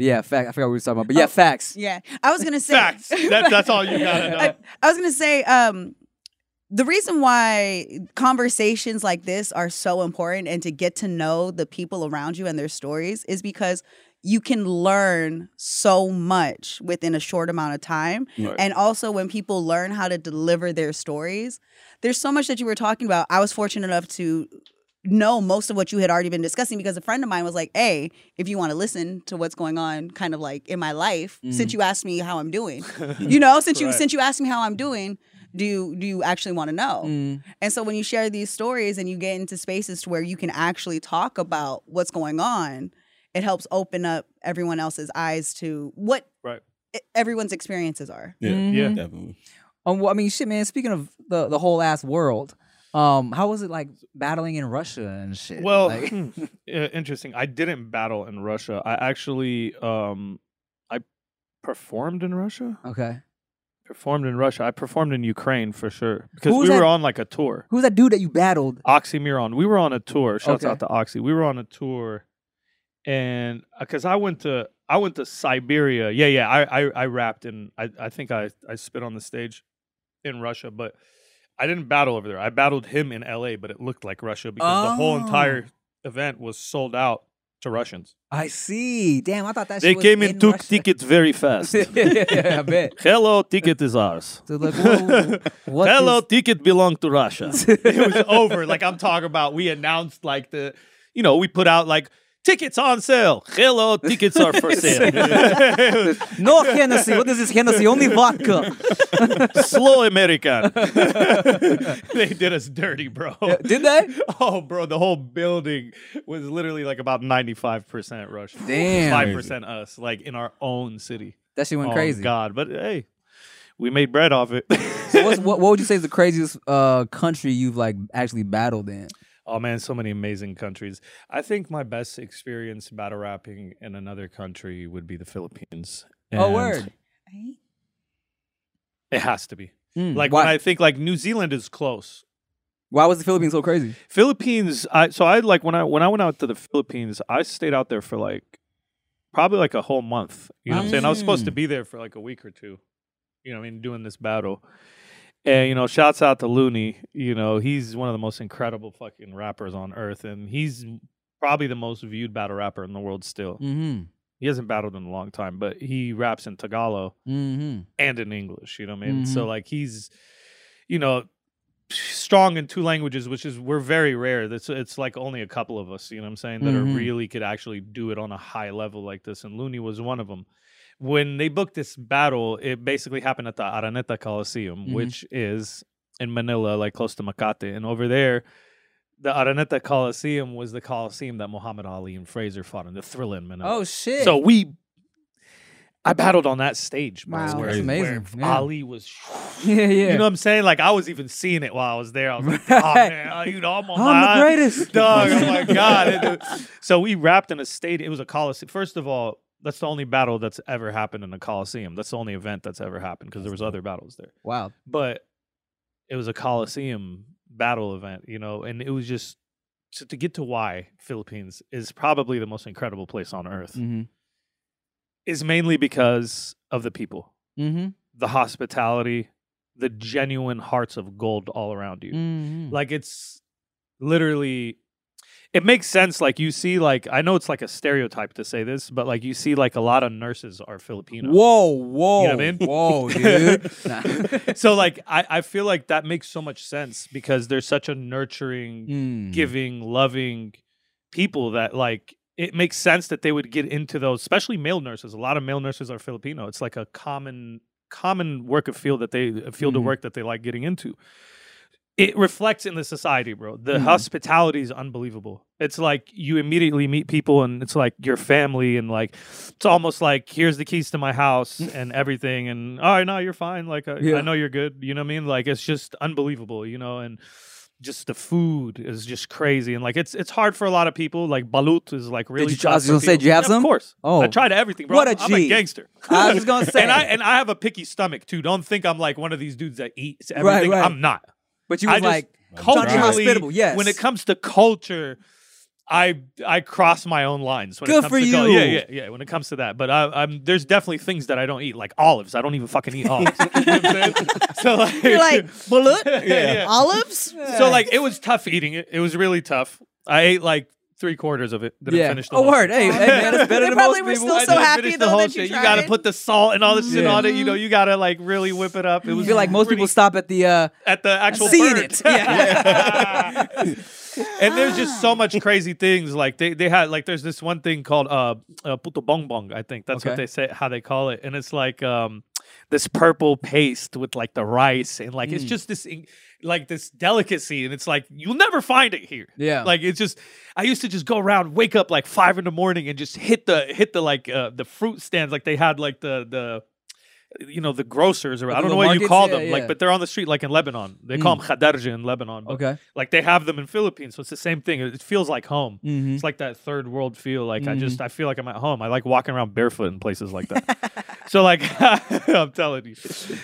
yeah, fact. I forgot what we were talking about, but yeah, facts. Yeah, I was gonna say Facts. That, that's all you gotta know. I, I was gonna say, um, the reason why conversations like this are so important and to get to know the people around you and their stories is because you can learn so much within a short amount of time. Right. And also when people learn how to deliver their stories, there's so much that you were talking about. I was fortunate enough to know most of what you had already been discussing because a friend of mine was like, Hey, if you want to listen to what's going on kind of like in my life, since you asked me how I'm doing. you know, since you since you asked me how I'm doing, do you do you actually want to know? Mm. And so when you share these stories and you get into spaces to where you can actually talk about what's going on, it helps open up everyone else's eyes to what Right. everyone's experiences are. Yeah, Mhm. Yeah. definitely. Um, well, I mean, shit, man. Speaking of the the whole ass world, um, how was it like battling in Russia and shit? Well, Like- hmm, uh, interesting. I didn't battle in Russia. I actually um I performed in Russia. okay. Performed in Russia. I performed in Ukraine for sure because we was were on like a tour. Who's that dude that you battled? Oxxxymiron. We were on a tour. Shouts Okay. out to Oxy. We were on a tour, and because I went to I went to Siberia. Yeah, yeah. I I, I rapped and I I think I I spit on the stage in Russia, but I didn't battle over there. I battled him in L.A., but it looked like Russia because the whole Oh. entire event was sold out to Russians. I see. Damn, I thought that They shit was came in and took Russia. tickets very fast. yeah, I bet. Hello, ticket is ours. So like, whoa, what Hello, is- ticket belong to Russia. it was over. Like I'm talking about, we announced like the, you know, we put out like tickets on sale. Hello, tickets are for sale. no Hennessy. What is this Hennessy? Only vodka. Slow American. they did us dirty, bro. Did they? Oh, bro, the whole building was literally like about 95% Russian. Damn. 5% us, like in our own city. That shit went oh, crazy. God. But hey, we made bread off it. So what's, what, what would you say is the craziest uh, country you've like actually battled in? Oh man, so many amazing countries. I think my best experience battle rapping in another country would be the Philippines. oh, word. It has to be. Mm, Like why, when I think like New Zealand is close. why was the Philippines so crazy? Philippines, I so I like when I when I went out to the Philippines, I stayed out there for like probably like a whole month. You know what I'm saying? I was supposed to Mm. be there for like a week or two. You know, what I mean, doing this battle. And you know, shouts out to Looney. You know, he's one of the most incredible fucking rappers on earth, and he's probably the most viewed battle rapper in the world still. Mm-hmm. He hasn't battled in a long time, but he raps in Tagalog Mm-hmm. and in English. You know what I mean? So Mhm. like he's, you know, strong in two languages, which is we're very rare. That's it's like only a couple of us. You know what I'm saying? That are really could actually do it on a high level like this, and Looney was one of them. When they booked this battle, it basically happened at the Araneta Coliseum, Mhm. which is in Manila, like close to Makati, and over there. The Araneta Coliseum was the Coliseum that Muhammad Ali and Frazier fought in the Thrilla in Manila. Oh shit. So we, I battled on that stage. Wow. That's where, amazing. where Yeah. Ali was. yeah, yeah. You know what I'm saying? Like I was even seeing it while I was there. I was like, oh man, you know, I'm on I'm my the greatest. dog. Oh my god. So we wrapped in a stadium. It was a coliseum. First of all, that's the only battle that's ever happened in a coliseum. That's the only event that's ever happened because there was other battles there. Wow. But it was a coliseum battle event, you know, and it was just to, to get to why Philippines is probably the most incredible place on earth Mm-hmm. is mainly because of the people, Mm-hmm. the hospitality, the genuine hearts of gold all around you. Mm-hmm. Like it's literally it makes sense like you see like I know it's like a stereotype to say this, but like you see like a lot of nurses are Filipino. Whoa, whoa, You know what I mean? whoa, dude. Nah. so like I, I feel like that makes so much sense because there's such a nurturing, Mm. giving, loving people that like it makes sense that they would get into those, especially male nurses. A lot of male nurses are Filipino. It's like a common common work of field that they a field of Mhm. work that they like getting into. It reflects in the society, bro. The Mhm. hospitality is unbelievable. It's like you immediately meet people and it's like your family and like it's almost like here's the keys to my house and everything and all right, no, you're fine. Like I, Yeah. I know you're good. You know what I mean? Like it's just unbelievable, you know, and just the food is just crazy and like it's it's hard for a lot of people. Like balut is like really. Did you I was gonna say, did you have Yeah, some? Of course. Oh. I tried everything, bro. What a I'm, I'm a gangster. I was just gonna say. and I and I have a picky stomach too. Don't think I'm like one of these dudes that eats everything. right. I'm not. But you I was just- like, Culturally, trying hospitable. Yes. When it comes to culture, I I cross my own lines. When Good it comes for to cul- you. yeah, yeah, yeah. When it comes to that, but I, I'm there's definitely things that I don't eat, like olives. I don't even fucking eat olives. You know what I'm saying? so like, You're like, balut? yeah, yeah. Olives? So like, it was tough eating it. It was really tough. I ate like three quarters of it. Didn't yeah. finish the oh, whole word. Hey, hey, man, it's better They than probably most were people. still I so didn't happy, finish though, the whole that you shit. You gotta put the salt and all this shit Yeah. on it. You know, you gotta like really whip it up. It I was feel like most pretty- people stop at the uh, at the actual seeing bird. it. Yeah. and there's just so much crazy things. Like they, they had like there's this one thing called uh, uh puto bumbong. I think that's what they say how they call it, and it's like um this purple paste with like the rice and like it's Mm. just this like this delicacy, and it's like you'll never find it here. yeah. Like it's just I used to just go around, wake up like five in the morning and just hit the hit the like uh the fruit stands. Like they had like the the you know, the grocers or I don't know what you call Yeah, them. yeah. Like, but they're on the street, like in Lebanon. They call them khadarja in Lebanon. Okay. like they have them in Philippines, so it's the same thing. It feels like home. Mhm. It's like that third world feel. Like I Mm-hmm. just I feel like I'm at home. I like walking around barefoot in places like that. so like I'm telling you.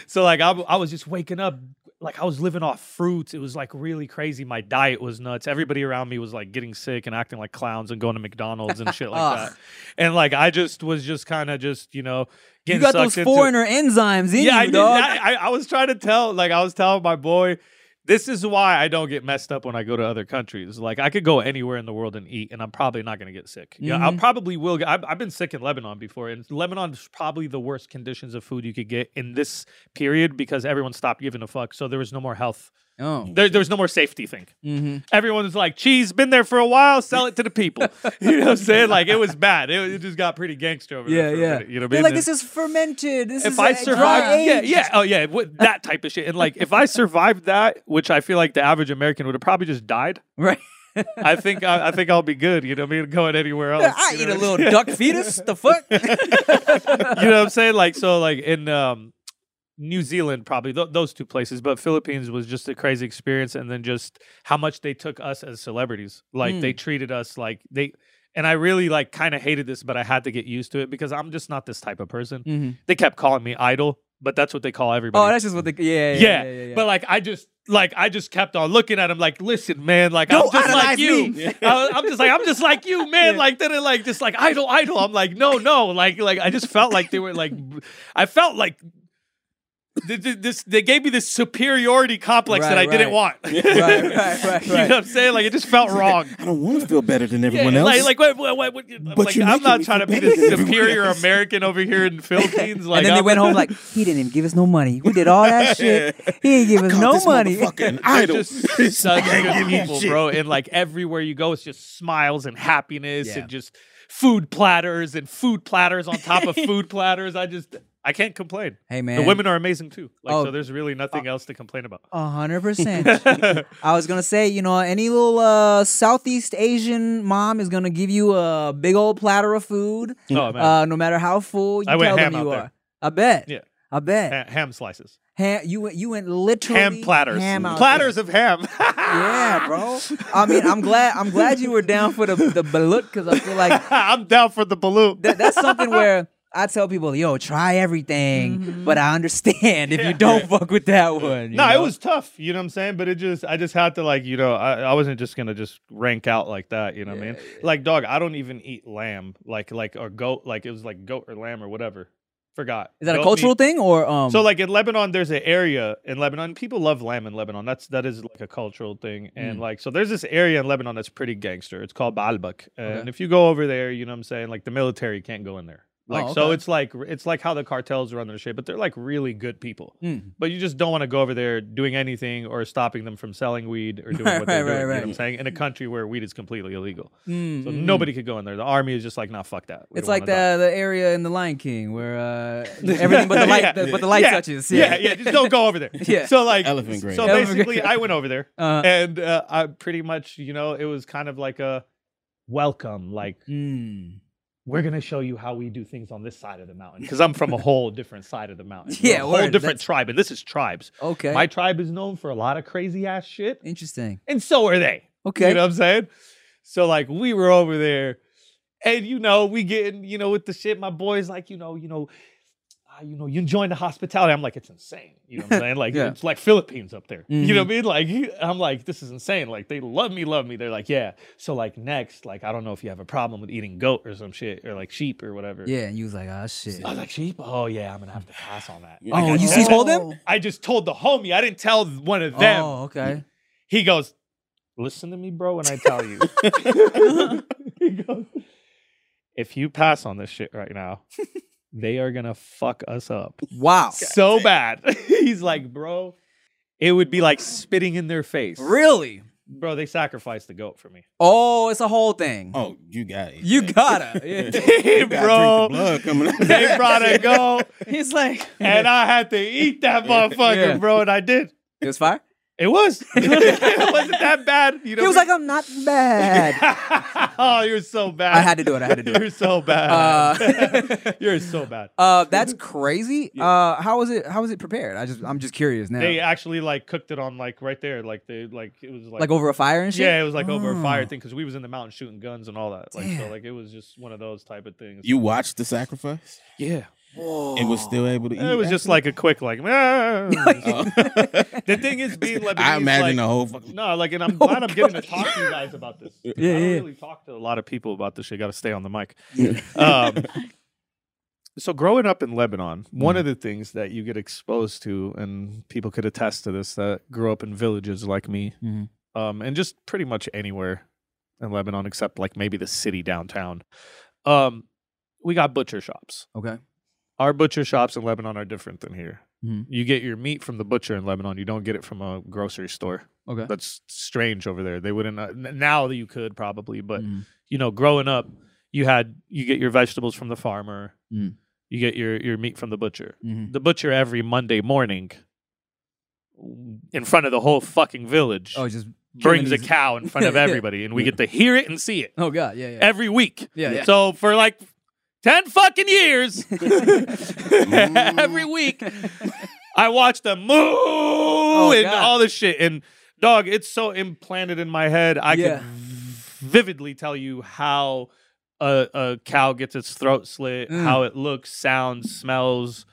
So like I, I was just waking up like I was living off fruits. It was like really crazy. My diet was nuts. Everybody around me was like getting sick and acting like clowns and going to McDonald's and shit like Ugh. Ah. that. And like I just was just kind of just you know You got those foreigner enzymes in yeah, you, I, did, dog. I, I I was trying to tell, like, I was telling my boy, this is why I don't get messed up when I go to other countries. Like, I could go anywhere in the world and eat, and I'm probably not going to get sick. Yeah, I Mhm. probably will. Get, I've, I've been sick in Lebanon before, and Lebanon is probably the worst conditions of food you could get in this period because everyone stopped giving a fuck. So there was no more health. Oh. There, there was no more safety thing. Mm-hmm. Everyone was like, cheese, been there for a while, sell it to the people. you know what I'm saying? Like, it was bad. It, it just got pretty gangster over Yeah, there. yeah. minute, you know what I mean? like, this is fermented. This is if I uh, survived, yeah, dry-aged." yeah, oh yeah, what, that type of shit. And like, if I survived that, which I feel like the average American would have probably just died. Right. I think I, I think I'll be good. You know, what I mean, going anywhere else. I eat know a little duck fetus. The fuck? you know what I'm saying? Like, so like in um, New Zealand, probably th- those two places, but Philippines was just a crazy experience. And then just how much they took us as celebrities. Like they treated us like they. And I really like kind of hated this, but I had to get used to it because I'm just not this type of person. Mhm. They kept calling me idol, but that's what they call everybody. Oh, that's just what they. Yeah, yeah, yeah, yeah. yeah, yeah. but like I just like I just kept on looking at him like, listen, man, like I'm just like you. I, am just like I'm just like you, man. Yeah. Like then it like just like idol, idol. I'm like no, no, like like I just felt like they were like I felt like. Th- th- This they gave me this superiority complex that I Right, didn't right. want. right, right, right, you know what I'm saying? Like it just felt wrong. I don't want to feel better than everyone Yeah, else. like, like, what, what, what, But like, I'm not trying to be this superior. American over here in the Philippines. Like, and then they I'm- went home like he didn't even give us no money. We did all that shit. He didn't give us no money. Fucking idol. just such good people, bro. And like everywhere you go, it's just smiles and happiness Yeah. and just food platters and food platters on top of food platters. I just I can't complain. Hey man, The women are amazing too. Like Oh. so, there's really nothing else to complain about. A hundred percent. I was gonna say, you know, any little uh, Southeast Asian mom is gonna give you a big old platter of food, Oh man, uh, no matter how full you I tell them you are. there. I bet. Yeah. I bet. Ha- ham slices, Ham, you went. You went literally ham platters, Ham out platters of ham. Yeah, bro. I mean, I'm glad. I'm glad you were down for the the balut because I feel like I'm down for the balloon. that, that's something where I tell people, yo, try everything, but I understand if you don't fuck with that one. you No, it was tough. You know what I'm saying? But it just, I just had to like, you know, I, I wasn't just gonna just rank out like that. You know what I mean? Like, dog, I don't even eat lamb, like, like or goat, like it was like goat or lamb or whatever. Forgot. Is that a cultural meat. thing or um? So like in Lebanon, there's an area in Lebanon. People love lamb in Lebanon. That's that is like a cultural thing. And Mm. like so, there's this area in Lebanon that's pretty gangster. It's called Baalbek. And Okay. if you go over there, you know what I'm saying, like the military can't go in there. Like Oh, so, it's like it's like how the cartels run their shit, but they're like really good people. Mm. But you just don't want to go over there doing anything or stopping them from selling weed or doing Right, what they're right, doing. right, You know what I'm saying? In a country where weed is completely illegal, Mm, so mm, nobody could go in there. The army is just like, nah, fuck that. We It's like wanna die." the the area in the Lion King where uh, everything but the light, Yeah. the, but the light yeah. touches. Yeah, yeah, just don't go over there. Yeah. So like Elephant grade. So Elephant basically, grade. I went over there, Uh, and uh, I pretty much, you know, it was kind of like a welcome, like we're gonna show you how we do things on this side of the mountain because I'm from a whole different side of the mountain. We're Yeah, a whole word, different that's- tribe, and this is tribes. Okay. My tribe is known for a lot of crazy ass shit, Interesting. and so are they. Okay. You know what I'm saying? So like we were over there, and you know we getting you know with the shit. My boys like you know you know. Uh, you know, you enjoying the hospitality. I'm like, it's insane. You know what I'm saying? Like, Yeah. it's like Philippines up there. You know Mhm. what I mean? Like, I'm like, this is insane. Like, they love me, love me. They're like, yeah. So, like, next, like, I don't know if you have a problem with eating goat or some shit or like sheep or whatever. Yeah, and you was like, ah, shit. I was like, sheep? Oh, yeah, I'm going to have to pass on that. Oh, I you said- told them? I just told the homie. I didn't tell one of them. Oh, okay. He goes, listen to me, bro, when I tell you. he goes, if you pass on this shit right now, they are gonna fuck us up Wow. so bad. He's like, bro, it would be like spitting in their face. Really? Bro, they sacrificed the goat for me. Oh, it's a whole thing. Oh, you got it. You gotta. Yeah. You gotta drink bro, the blood coming out. they brought a goat, He's like, and I had to eat that motherfucker, Yeah. bro, and I did. It was fire? It was. it wasn't that bad. You know, He was like, I'm not bad. oh, you're so bad. I had to do it. I had to do it. You're so bad. Uh, you're so bad. Uh, that's crazy. Uh, how was it? How was it prepared? I just, I'm just curious now. They actually like cooked it on like right there, like they like it was like, like over a fire and shit. yeah, it was like over a fire Oh. thing because we was in the mountain shooting guns and all that. Like so, like it was just one of those type of things. You watched the sacrifice yeah, and was still able to eat. it was just like a quick like. "Ah." the thing is, being Lebanese, I imagine like, the whole fucking. No, like, and I'm glad I'm getting to talk to you guys about this. Yeah, I don't yeah. really talk to a lot of people about this You Got to stay on the mic. um, so growing up in Lebanon, one of the things that you get exposed to, and people could attest to this, that grew up in villages like me, Mhm. um, and just pretty much anywhere in Lebanon except like maybe the city downtown, um, we got butcher shops. Okay. Our butcher shops in Lebanon are different than here. Mhm. You get your meat from the butcher in Lebanon. You don't get it from a grocery store. Okay. That's strange over there. They wouldn't uh, now that you could probably, but Mhm. you know, growing up, you had you get your vegetables from the farmer. Mm. You get your your meat from the butcher. Mhm. The butcher every Monday morning, in front of the whole fucking village, Oh, just brings a cow in front of everybody, and we get to hear it and see it Oh god, yeah, yeah. every week. Yeah, yeah. So for like ten fucking years, every week, I watch the moo and Oh, God. all this shit. And dog, it's so implanted in my head. I Yeah. can vividly tell you how a, a cow gets its throat slit, Mm. how it looks, sounds, smells.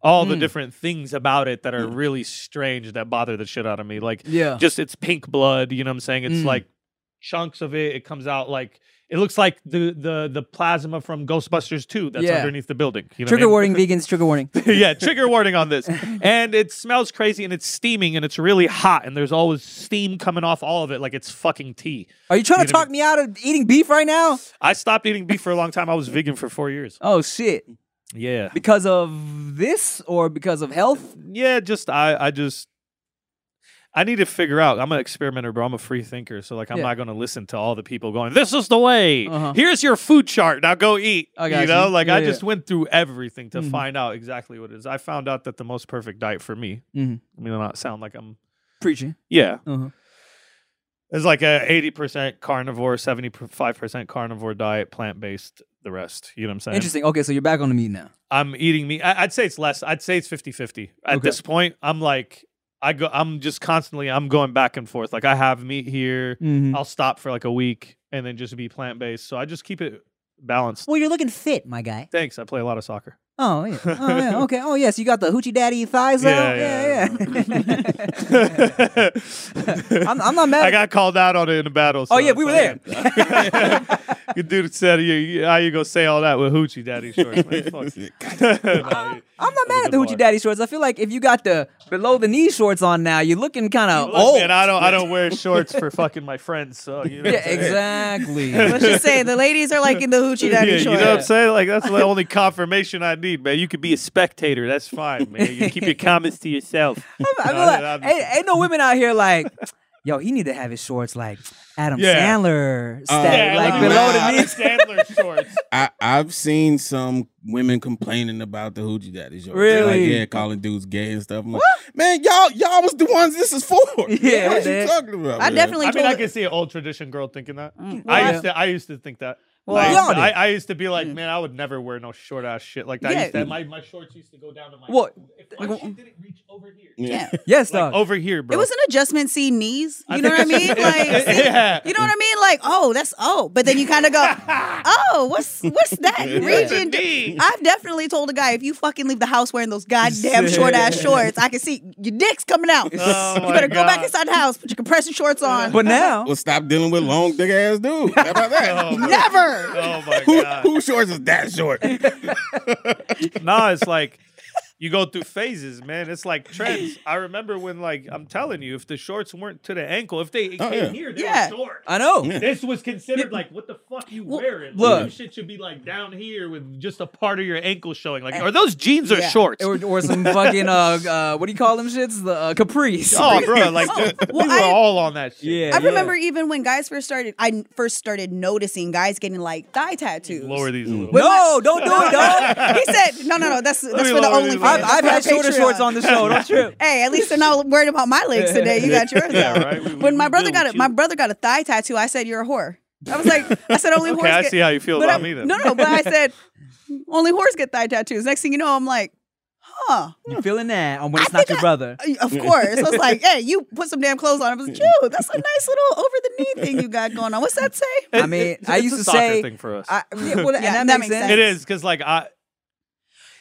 All the Mm. different things about it that are really strange that bother the shit out of me. Like yeah. just it's pink blood, you know what I'm saying? It's Mm. like chunks of it. It comes out like it looks like the the the plasma from Ghostbusters 2 that's Yeah. underneath the building. You know trigger I mean? warning, vegans. Trigger warning. yeah, trigger warning on this. And it smells crazy and it's steaming and it's really hot and there's always steam coming off all of it like it's fucking tea. Are you trying You to what I talk me out of eating beef right now? I stopped eating beef for a long time. I was vegan for 4 years. Oh shit! Yeah. Because of this or because of health? Yeah, just I I just I need to figure out. I'm an experimenter, bro. I'm a free thinker, so like I'm Yeah. not going to listen to all the people going. This is the way. Uh-huh. Here's your food chart. Now go eat. I got you know, you. like Yeah, I yeah. just went through everything to Mhm. find out exactly what it is. I found out that the most perfect diet for me. Mhm. I mean, not sound like I'm. Preaching. Yeah, Uh-huh. it's like a 80% carnivore, 75% carnivore diet, plant based. The rest, you know what I'm saying? Interesting. Okay, so you're back on the meat now. I'm eating meat. I- I'd say it's less. I'd say it's 50 50. At Okay. this point, I'm like, I go, I'm just constantly, I'm going back and forth. Like, I have meat here. Mm-hmm. I'll stop for like a week and then just be plant based. So I just keep it balanced. Well, you're looking fit, my guy. Thanks. I play a lot of soccer. Oh yeah. Oh yeah. Okay. Oh yes, you got the hoochie daddy thighs out. Yeah, yeah. I'm, I'm not mad. I got called out on it in the battle. oh yeah, we were there. Good dude said, you, you- how you gonna say all that with hoochie daddy shorts? Man, fuck you. I'm not mad at good the bar. hoochie daddy shorts. I feel like if you got the below the knee shorts on now, you're looking kind of Look, old. man, I don't, I don't wear shorts for fucking my friends. So you know yeah, what I'm saying? exactly. Let's just say the ladies are like in the hoochie daddy Yeah, you shorts. know what I'm saying? Like that's the only confirmation I need, man. You could be a spectator. That's fine, man. You keep your comments to yourself. I feel No, like, I'm- ain't, ain't no women out here like, yo, he need to have his shorts like Adam Yeah. Sandler, Uh, style, like below the knee. Sandler shorts. I, I've seen some women complaining about the hoochie daddy shorts. Really? Like, yeah, calling dudes gay and stuff. I'm like, man, y'all, y'all was the ones this is for. Yeah, what man. you talking about? I man? definitely I mean, told I can see an old tradition girl thinking that. Mm, I well, used to, I used to think that. Well, I, used to, I. I used to be like, man, I would never wear no short ass shit like that. I Yeah. used to, my, my shorts used to go down to my. What? If my shit didn't reach over here. yeah. Yes, Like dog. over here, bro. It was an adjustment See knees. I You know what I mean? Like, see- Yeah. you know what I mean? Like, oh, that's oh, but then you kind of go, oh, what's what's that region? Knee. I've definitely told a guy if you fucking leave the house wearing those goddamn short ass shorts, I can see your dick's coming out. Oh you my better go back inside the house, put your compression shorts on. but now, Well, stop dealing with long, dick ass dudes. How about that? Oh, Never. oh my Who, god. who shorts is that short? nah, it's like you go through phases, man. It's like trends. I remember when, like, I'm telling you, if the shorts weren't to the ankle, if they Oh, came yeah. here, they Yeah. were short. I know. This was considered like, what the fuck you Well, wearing? look. Like, shit should be like down here with just a part of your ankle showing. Like, are those jeans or Yeah. shorts? Or, or some fucking uh, uh, what do you call them shits? The uh, capris. oh, bro, like well, we were I- all on that shit. yeah. I yeah. remember even when guys first started, I first started noticing guys getting like thigh tattoos. Lower these a little. No, don't do it, dog. he said, "No, no, no. That's that's for the lower these. OnlyFans I've, I've had the shorter Patreon. shorts on the show. Don't trip. Hey, at least they're not worried about my legs today. You got yours. Yeah, out. right. We- we- When my brother got with it, my brother got a thigh tattoo. I said you're a whore. I was like, I said only Okay, whores I get. see how you feel about I- me then. No, no, but I said only whores get thigh tattoos. Next thing you know, I'm like, huh. You feeling that? Um, when I it's not think your brother. Of course. I was like, hey, you put some damn clothes on. I was like, Jude, that's a nice little over the knee thing you got going on. What's that say? I mean, It's- I it's used a to soccer say. thing for us. I, yeah, well, and Yeah, that, that makes makes sense. sense. it is because like I.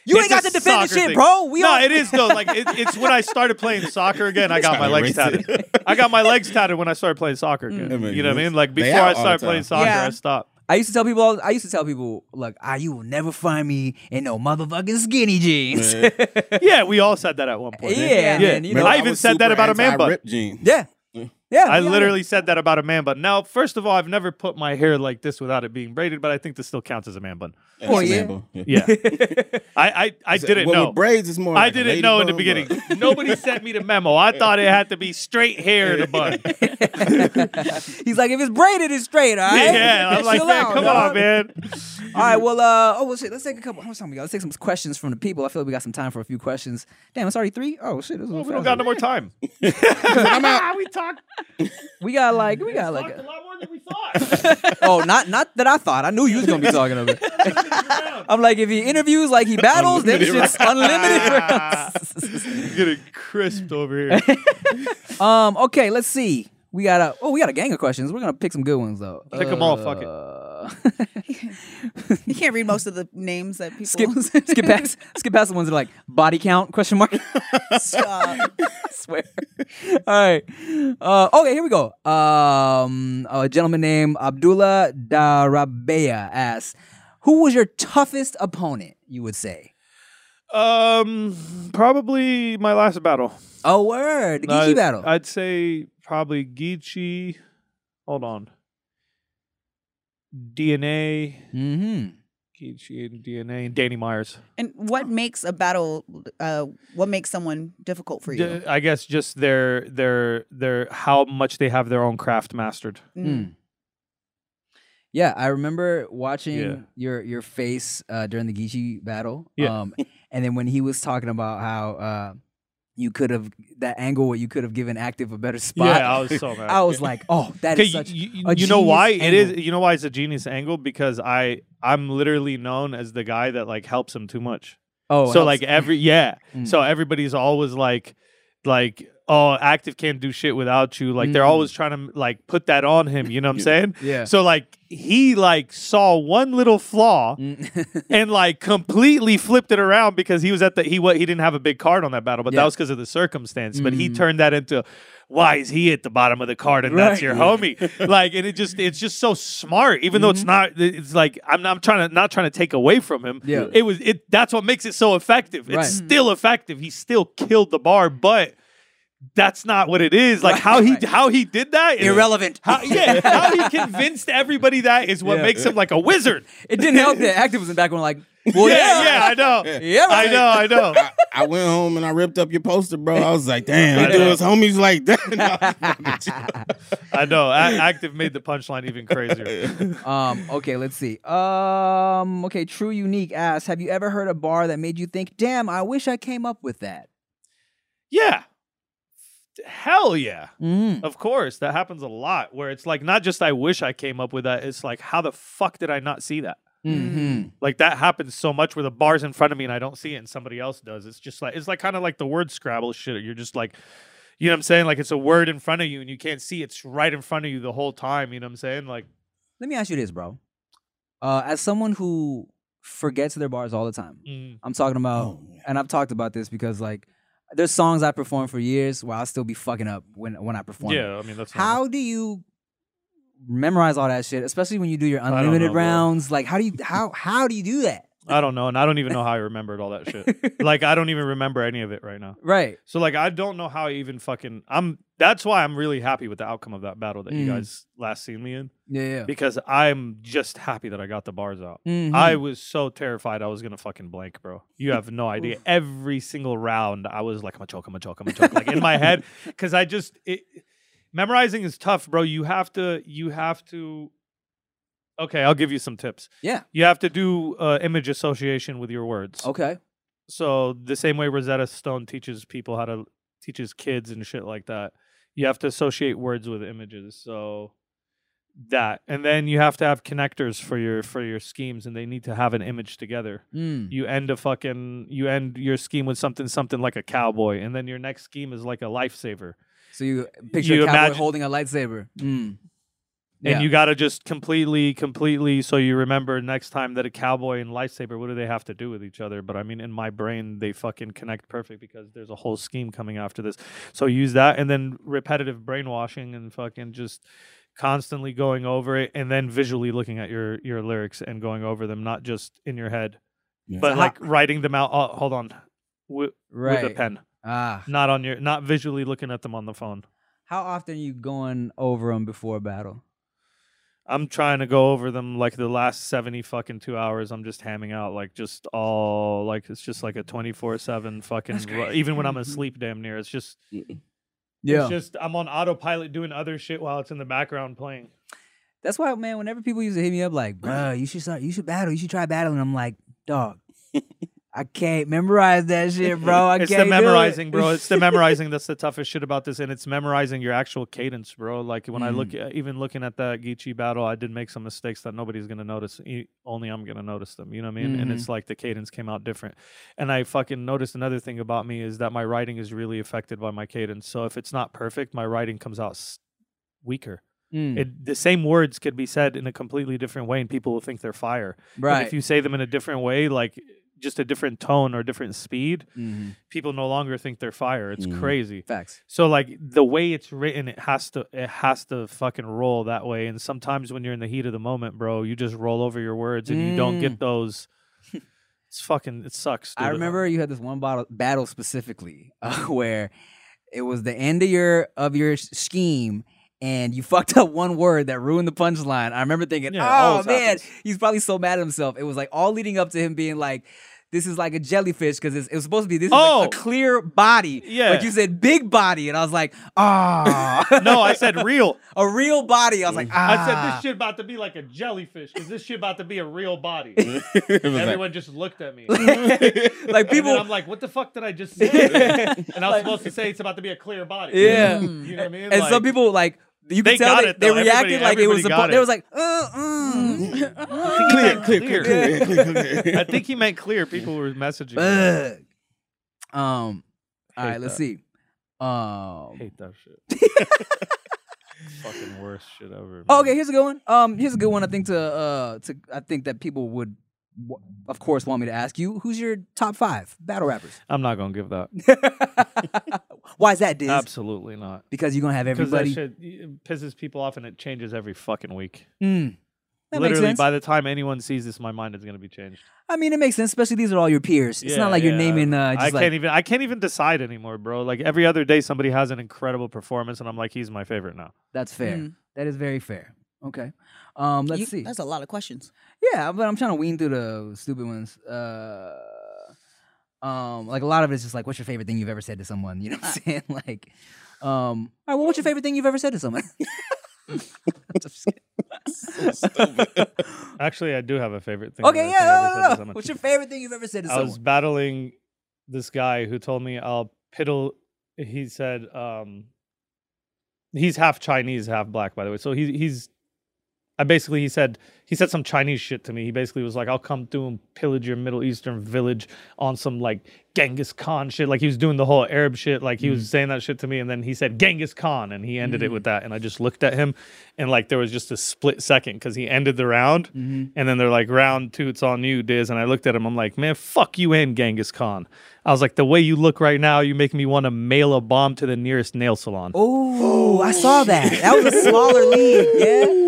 You it's ain't got to defend the soccer shit, thing. bro. We no, all, it is though. Like it, it's when I started playing soccer again. I got my legs tatted. I got my legs tatted when I started playing soccer again. That makes You know what I mean? Like before I started playing soccer, Yeah. I stopped. I used to tell people. all- I used to tell people, look, ah, you will never find me in no motherfucking skinny jeans. Man. Yeah, we all said that at one point. Yeah, yeah. man, you I even was said that about a man butt. anti-rip jeans. yeah, yeah. I yeah. literally said that about a man bun. Now, first of all, I've never put my hair like this without it being braided, but I think this still counts as a man bun. That's Oh, yeah. man bun. Yeah, I I, I didn't well, know. With braids, is more. I like didn't lady know in the beginning. but- Nobody sent me the memo. I thought it had to be straight hair in a bun. He's like, if it's braided, it's straight. All right. Yeah, I'm like, Chill man, out, come dog." on, man. All right, well, uh, oh well, shit. Let's take a couple. How much time we got? Let's take some questions from the people. I feel like we got some time for a few questions. Damn, it's already three. Oh shit, this is We don't got no more time. I'm out. we talked, We got like, we got like. a A, lot more than we thought. oh, not not that I thought. I knew you was gonna be talking of it. I'm like, if he interviews like he battles, then Unlimited shit's unlimited rounds. Getting crisped over here. um, okay, let's see. We got a oh, we got a gang of questions. We're gonna pick some good ones though. Pick them all, fuck it. It. You can't read most of the names that people skip skip past skip past the ones that are like body count question mark. Stop. swear. All right. Uh, okay, here we go. Um, a gentleman named Abdullah Darabeya asks, "Who was your toughest opponent?" You would say. Um, probably my last battle. Oh, word, the Geechi I'd- battle. I'd say probably Geechi. Hold on. DNA, mm-hmm. Geechi and DNA, and Danny Myers. And what makes a battle? Uh, what makes someone difficult for you? D- I guess just their their their how much they have their own craft mastered. Mm. Yeah, I remember watching Yeah. your your face uh, during the Geechi battle. Yeah. Um, and then when he was talking about how uh, you could have that angle where you could have given Aktive a better spot. Yeah, I was so mad. I was like, oh, that is you, such. you, a you know why genius it is? You know why it's a genius angle because I I'm literally known as the guy that like helps him too much. oh, so helps- like every yeah, Mm. so everybody's always like like oh Aktive can't do shit without you. Like they're Mm. always trying to like put that on him. You know what I'm saying? yeah. So like he like saw one little flaw Mm. and like completely flipped it around because he was at the he what he didn't have a big card on that battle, but Yeah. that was because of the circumstance. But he Mm. turned that into why is he at the bottom of the card and that's Right. your homie? like and it just it's just so smart, even though it's not it's like I'm not I'm trying to not trying to take away from him. Yeah. It was it that's what makes it so effective. It's Right. still effective. He still killed the bar, but that's not what it is. Like Right, how he right. how he did that is- Irrelevant. How, yeah, how he convinced everybody that is what Yeah. makes him like a wizard. It didn't help that Aktive was in the background like, well, yeah, yeah, yeah, I know. yeah, I know, I know. I, I went home and I ripped up your poster, bro. I was like, damn, I he do know. his homies like that. I know. A- Aktive made the punchline even crazier. Um, okay, let's see. Um, okay, True Unique asks, have you ever heard a bar that made you think, damn, I wish I came up with that? Yeah. Hell yeah. Mm. Of course. That happens a lot where it's like not just I wish I came up with that, it's like how the fuck did I not see that? Mm-hmm. Like that happens so much where the bar's in front of me and I don't see it and somebody else does. It's just like it's like kind of like the word Scrabble shit. You're just like you know what I'm saying? Like it's a word in front of you and you can't see it's right in front of you the whole time. You know what I'm saying? Like Let me ask you this, bro. Uh, as someone who forgets their bars all the time, mm, I'm talking about, Oh, yeah. and I've talked about this because like, there's songs I perform for years where I'll still be fucking up when when I perform. yeah, I mean that's normal. How do you memorize all that shit, especially when you do your unlimited know, bro. rounds? Like, how do you how how do you do that? I don't know, and I don't even know how I remembered all that shit. like I don't even remember any of it right now. Right. So like I don't know how I even fucking I'm that's why I'm really happy with the outcome of that battle that you Mm. guys last seen me in Yeah. yeah. because I'm just happy that I got the bars out. Mhm. I was so terrified I was gonna fucking blank, bro. You have no idea. Every single round I was like I'm gonna choke, I'm gonna choke, I'm gonna choke like in my head cuz I just it, memorizing is tough, bro. You have to you have to Okay, I'll give you some tips. Yeah. You have to do uh, image association with your words. Okay. So the same way Rosetta Stone teaches people how to teaches kids and shit like that, you have to associate words with images. So that, and then you have to have connectors for your for your schemes, and they need to have an image together. Mm. You end a fucking you end your scheme with something something like a cowboy, and then your next scheme is like a lightsaber. So you picture You a cowboy imagine- holding a lightsaber. Mm. Yeah. And you got to just completely, completely, so you remember next time that a cowboy and lightsaber, what do they have to do with each other? But I mean, in my brain, they fucking connect perfect because there's a whole scheme coming after this. So use that, and then repetitive brainwashing, and fucking just constantly going over it, and then visually looking at your your lyrics and going over them, not just in your head, Yeah. but like writing them out. Oh, hold on, with, right. with a pen, Ah. not on your, not visually looking at them on the phone. How often are you going over them before a battle? I'm trying to go over them like the last 70 fucking two hours. I'm just hamming out like just all like it's just like a 24 7 fucking, even when I'm mm-hmm. asleep, damn near. It's just, yeah, it's just, I'm on autopilot doing other shit while it's in the background playing. That's why, man. Whenever people used to hit me up like, "Bro, you should start. You should battle. You should try battling." I'm like, "Dog, I can't memorize that shit, bro. I it's can't the do it." memorizing, bro. It's the memorizing that's the toughest shit about this. And it's memorizing your actual cadence, bro. Like when I look Mm. even looking at that Geechi battle, I did make some mistakes that nobody's going to notice. Only I'm going to notice them. You know what I mean? And Mhm. it's like the cadence came out different. And I fucking noticed another thing about me is that my writing is really affected by my cadence. So if it's not perfect, my writing comes out weaker. Mm, It, the same words could be said in a completely different way, and people will think they're fire. But right. if you say them in a different way, like just a different tone or different speed, Mhm. people no longer think they're fire. It's Mhm. crazy. Facts. So like the way it's written, it has to it has to fucking roll that way. And sometimes when you're in the heat of the moment, bro, you just roll over your words and you don't Mm. get those. It's fucking. It sucks. I remember you had this one battle, battle specifically uh, where it was the end of your of your scheme. And you fucked up one word that ruined the punchline. I remember thinking, Yeah, "Oh man, happens. he's probably so mad at himself." It was like all leading up to him being like, "This is like a jellyfish" because it was supposed to be this is Oh. like a clear body. Yeah. but you said big body, and I was like, "Ah, no, I said real. a real body." I was like, "Ah." I said this shit about to be like a jellyfish because this shit about to be a real body. It was like- Everyone just looked at me. like And people, then I'm like, what the fuck did I just say? and I was supposed to say it's about to be a clear body. Yeah. You know what I mean? and Like, some people like you They tell got they, it, they reacted Everybody- like it was a got they it. was like uh, mm. clear, clear, clear, clear, clear, clear, clear. I think he meant clear. People were messaging. me. Ugh. um all Hate right let's see um hate that shit. Fucking worst shit ever. oh, man. okay here's a good one um here's a good one i think to uh to i think that people would w- of course want me to ask you who's your top five battle rappers I'm not gonna give that. why is that Diz? Absolutely not. because you're gonna have Because that everybody shit it pisses people off and it changes every fucking week. Mm. That makes Literally, sense. by the time anyone sees this, my mind is gonna be changed. I mean, it makes sense. Especially these are all your peers. It's Yeah, not like you're naming. Uh, just I like, can't even. I can't even decide anymore, bro. Like every other day, somebody has an incredible performance, and I'm like, he's my favorite now. That's fair. Mm. That is very fair. Okay. Um, let's You- see. That's a lot of questions. Yeah, but I'm trying to wean through the stupid ones. Uh, um, like a lot of it's just like, what's your favorite thing you've ever said to someone? You know what I'm saying? Like, um, all right, well, what's your favorite thing you've ever said to someone? Just. Actually, I do have a favorite thing. okay, that I yeah. think no, ever no, said to no. someone. What's your favorite thing you've ever said to someone? I someone? was battling this guy who told me I'll piddle. He said um, he's half Chinese, half black, by the way. So he, he's. I basically he said he said some Chinese shit to me. He basically was like, "I'll come through and pillage your Middle Eastern village on some like Genghis Khan shit." Like he was doing the whole Arab shit. Like he Mm. was saying that shit to me, and then he said Genghis Khan, and he ended it with that. And I just looked at him, and like there was just a split second because he ended the round, Mhm. and then they're like, round two, it's on you, Diz. And I looked at him, I'm like, man, fuck you and Genghis Khan. I was like, the way you look right now, you make me want to mail a bomb to the nearest nail salon. Oh, I saw that. That was a smaller league.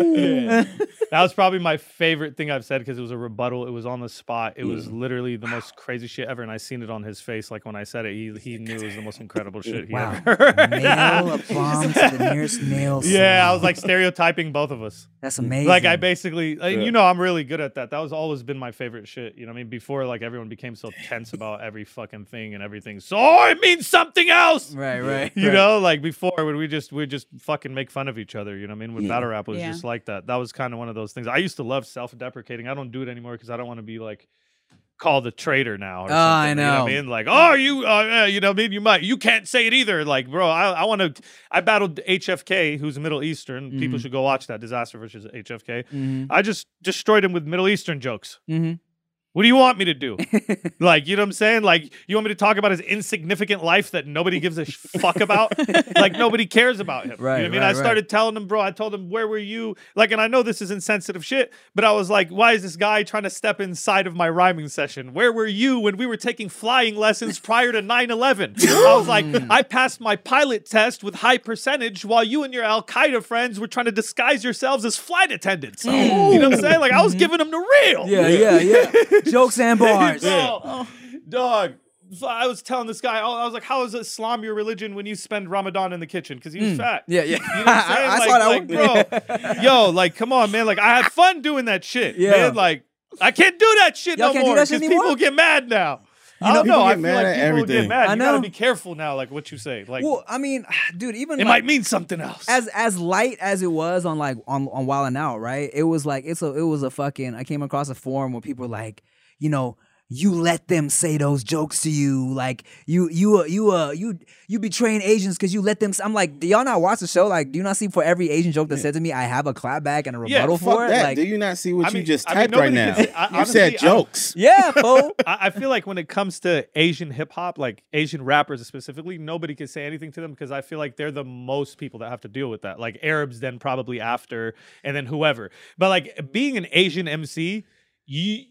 Yeah. That was probably my favorite thing I've said because it was a rebuttal. It was on the spot. It was literally the most crazy shit ever. And I seen it on his face. Like when I said it, he, he knew it was the most incredible shit he Wow. ever heard. Nail a bomb to the nearest nail. yeah, I was like stereotyping both of us. that's amazing. Like I basically, uh, Yeah. you know, I'm really good at that. That was always been my favorite shit. You know, what I mean, before like everyone became so tense about every fucking thing and everything. So oh, it means something else. right, right. You right. know, like before when we just we just fucking make fun of each other. You know, what I mean, with Yeah. battle rap it was Yeah. just like that. That was kind of one of those things. I used to love self-deprecating. I don't do it anymore because I don't want to be like called a traitor now. Or Oh, something, I You know know. what I mean? Like, oh, you, uh, you know, maybe you might, you can't say it either. Like, bro, I, I want to. I battled HFK, who's Middle Eastern. People Mhm. should go watch that Dizaster versus HFK. Mm-hmm. I just destroyed him with Middle Eastern jokes. Mm-hmm. What do you want me to do? like, you know what I'm saying? Like, you want me to talk about his insignificant life that nobody gives a fuck about? like, nobody cares about him. Right, You know what I mean? right, I right. started telling him, bro, I told him, where were you? Like, and I know this is insensitive shit, but I was like, why is this guy trying to step inside of my rhyming session? Where were you when we were taking flying lessons prior to 9 11? I was like, hmm. I passed my pilot test with high percentage while you and your Al Qaeda friends were trying to disguise yourselves as flight attendants. Hmm. You know what I'm saying? Like, I was hmm. giving them the real. Yeah, yeah, yeah. Jokes and bars. Bro, oh. dog. So I was telling this guy, I was like, "How is Islam your religion when you spend Ramadan in the kitchen?" Because he was hmm. fat. Yeah, yeah. You know what I'm saying? I, I like, saw that like, one. bro, yo, like, come on, man. Like, I had fun doing that shit. Yeah. man. Like, I can't do that shit Y'all no can't do more that shit because people get mad now. I know, don't know. people I feel mad like at people everything. get mad. I you gotta know. be careful now, like what you say. Like, Well, I mean, dude, even it like, might mean something else. as as light as it was on like on on Wild 'N Out, right? It was like it's a it was a fucking. I came across a forum where people were like, you know, you let them say those jokes to you, like you you uh, you uh you you betraying Asians because you let them. I'm like, do y'all not watch the show? Like, do you not see for every Asian joke that said to me, I have a clapback and a Yeah, rebuttal Fuck for it? that. Like, Do you not see what I you mean- just I mean, typed right now? say- I- you honestly, said I jokes. yeah, fool. I, I feel like when it comes to Asian hip hop, like Asian rappers specifically, nobody can say anything to them because I feel like they're the most people that have to deal with that. Like Arabs, then probably after, and then whoever. But like being an Asian MC, you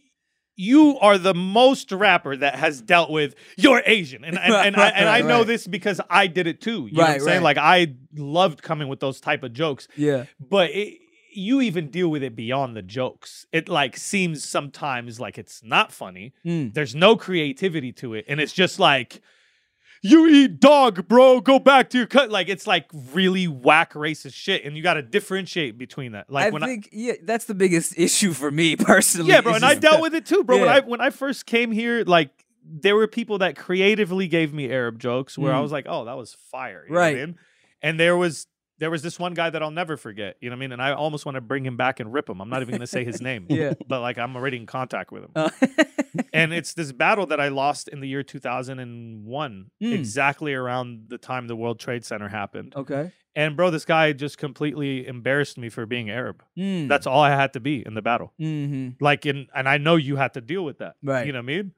you are the most rapper that has dealt with you're Asian, and and, and, I, and I know right. this because I did it too. You know what Right, I'm saying? right. Like I loved coming with those type of jokes Yeah. but it, you even deal with it beyond the jokes. It like seems sometimes like it's not funny. Mm. There's no creativity to it, and it's just like you eat dog, bro. Go back to your cut. Like it's like really whack racist shit, and you got to differentiate between that. Like I when think yeah, that's the biggest issue for me personally. yeah, bro, and I dealt with it too, bro. When I when I first came here, like there were people that creatively gave me Arab jokes where I Mm. was like, oh, that was fire, you know what I Right. mean? And there was there was this one guy that I'll never forget, you know what I mean? And I almost want to bring him back and rip him. I'm not even gonna say his name, Yeah. but like I'm already in contact with him. Uh, and it's this battle that I lost in the year 2001, Mm. exactly around the time the World Trade Center happened. okay. And bro, this guy just completely embarrassed me for being Arab. Mm. That's all I had to be in the battle mm-hmm. like in and I know you had to deal with that. Right. You know what I mean?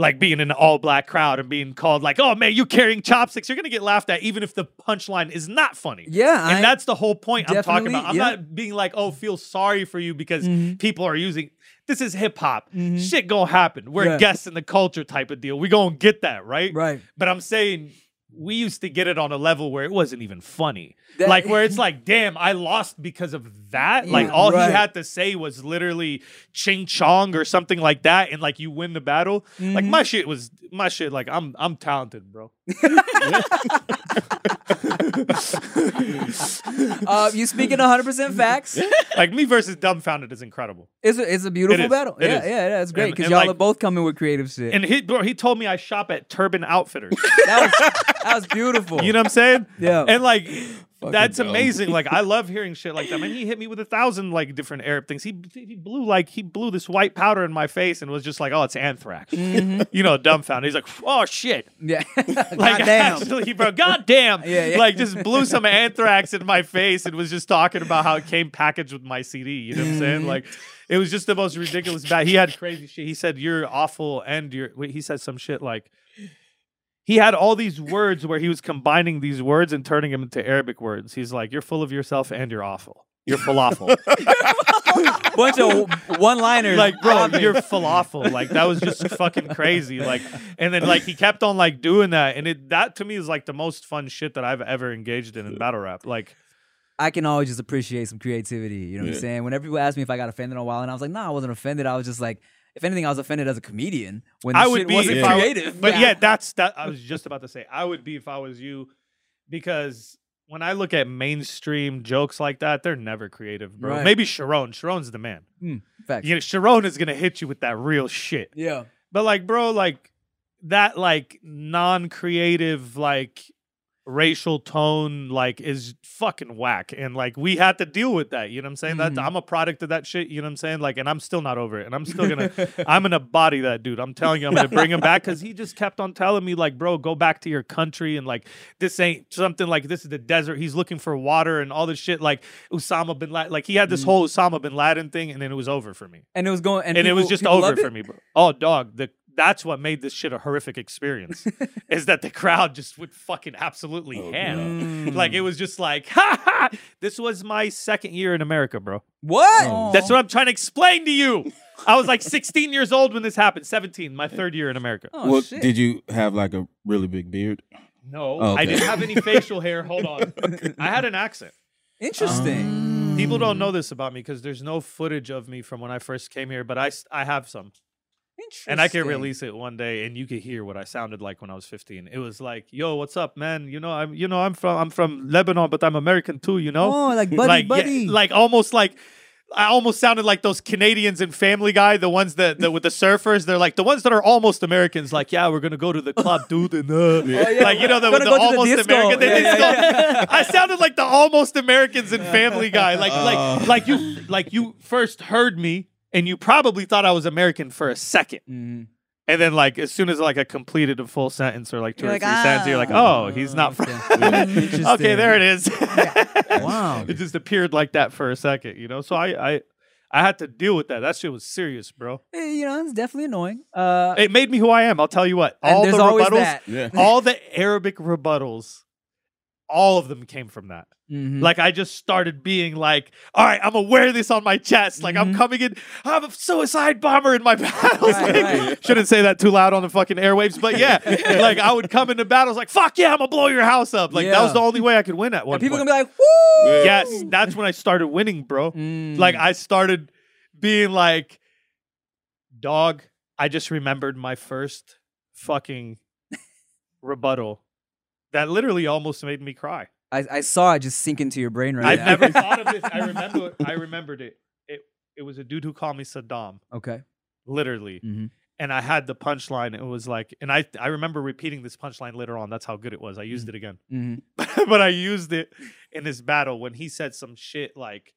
Like being in an all black crowd and being called like, "Oh man, you carrying chopsticks." You're gonna get laughed at even if the punchline is not funny. Yeah, and I- that's the whole point I'm talking about. I'm yeah. not being like, "Oh, feel sorry for you" because Mhm. people are using. This is hip hop. Mhm. Shit gonna happen. We're Yeah. guests in the culture type of deal. We gonna get that right. right. But I'm saying we used to get it on a level where it wasn't even funny. That- like where it's like, damn, I lost because of that. Like Yeah, all right. he had to say was literally ching chong or something like that, and like you win the battle. Like Mhm. my shit was my shit. Like I'm I'm talented, bro. Uh, you speaking 100 percent facts. like me versus Dumbfoundead is incredible. It's a, it's a beautiful is. battle. It yeah, is. yeah, yeah, it's great because y'all like- are both coming with creative shit. And he bro, he told me I shop at Turban Outfitters. that was that was beautiful. you know what I'm saying? Yeah. And like that's dumb. amazing. Like I love hearing shit like that. Man, he hit me with a thousand like different Arab things. He he blew like he blew this white powder in my face and was just like, oh, it's anthrax. You know, Dumbfoundead. He's like, oh shit. yeah. Like Goddamn. actually, bro, goddamn. Yeah, yeah. Like just blew some anthrax in my face and was just talking about how it came packaged with my CD. You know what I'm Mm-hmm. saying? Like it was just the most ridiculous bad. He had crazy shit. He said, You're awful and you're wait, he said some shit like he had all these words where he was combining these words and turning them into Arabic words. He's like, You're full of yourself and you're awful. You're falafel. Bunch of one-liners. like, bro, you're falafel. Like that was just fucking crazy. Like, and then like he kept on like doing that, and it that to me is like the most fun shit that I've ever engaged in in battle rap. Like, I can always just appreciate some creativity. You know what I'm saying? Whenever people ask me if I got offended on Wild, and I was like, no, I wasn't offended. I was just like, if anything, I was offended as a comedian when I would be wasn't were- creative. but yeah, that's that. I was just about to say I would be if I was you, because when I look at mainstream jokes like that, they're never creative, bro. Right. Maybe Sharon. Sharon's the man. Hmm, facts. You know, Sharon is gonna hit you with that real shit. Yeah. But like, bro, like that, like non-creative, like racial tone like is fucking whack and like we had to deal with that you know what i'm saying? That Mhm. i'm a product of that shit you know what i'm saying? Like and i'm still not over it and i'm still gonna i'm gonna body that dude i'm telling you i'm gonna bring him back because he just kept on telling me like bro go back to your country and like this ain't something like this is the desert he's looking for water and all this shit like osama bin laden like he had this whole osama bin laden thing and then it was over for me. And it was going, and, and, it was just over for me, bro. Oh, dog, the that's what made this shit a horrific experience. is that the crowd just would fucking absolutely Oh, ham. Mm. Like it was just like, ha ha. This was my second year in America, bro. What? Oh. That's what I'm trying to explain to you. I was like 16 years old when this happened. 17, my third year in America. Oh, well, shit. did you have like a really big beard? No, Oh, I didn't have any facial hair. Hold on, I had an accent. Interesting. People don't know this about me because there's no footage of me from when I first came here, but I I have some. Interesting. and I can release it one day, and you could hear what I sounded like when I was 15. It was like, "Yo, what's up, man? You know, I'm, you know, I'm from, I'm from Lebanon, but I'm American too. You know, Oh, like buddy, like, yeah, like almost like." I almost sounded like those Canadians in Family Guy, the ones that, that with the surfers. They're like the ones that are almost Americans. Like, yeah, we're gonna go to the club, dude, and uh, yeah. like you know the, the go the almost disco. American. the Yeah, yeah. I sounded like the almost Americans in Family Guy. Like, Oh. like, like you, like you first heard me, and you probably thought I was American for a second. Mhm. And then, like, as soon as like I completed a full sentence or like 2 You're or like, three sentences, you're like, "Ah." oh, he's not from. Okay. Okay, there it is. Wow. it just appeared like that for a second, you know. So I, I, I had to deal with that. That shit was serious, bro. Eh, you know, it's definitely annoying. Uh, It made me who I am. I'll tell you what. All the rebuttals, that. Yeah. all the Arabic rebuttals, all of them came from that. Mhm. Like I just started being like, all right, I'm gonna wear this on my chest. Like I'm Mhm. coming in, I'm a suicide bomber in my battles. Right, Like, right. Shouldn't say that too loud on the fucking airwaves, but yeah, like I would come into battles like, fuck yeah, I'm gonna blow your house up. Like that was the only way I could win at one and people point. gonna be like, woo! yes, that's when I started winning, bro. Mm. Like I started being like, dog. I just remembered my first fucking rebuttal that literally almost made me cry. I, I saw it just sink into your brain right I now. never thought of this. I remember. I remembered it. It it was a dude who called me Saddam, okay. literally, hmm and I had the punchline. It was like, and I I remember repeating this punchline later on. That's how good it was. I used it again, hmm but I used it in this battle when he said some shit like,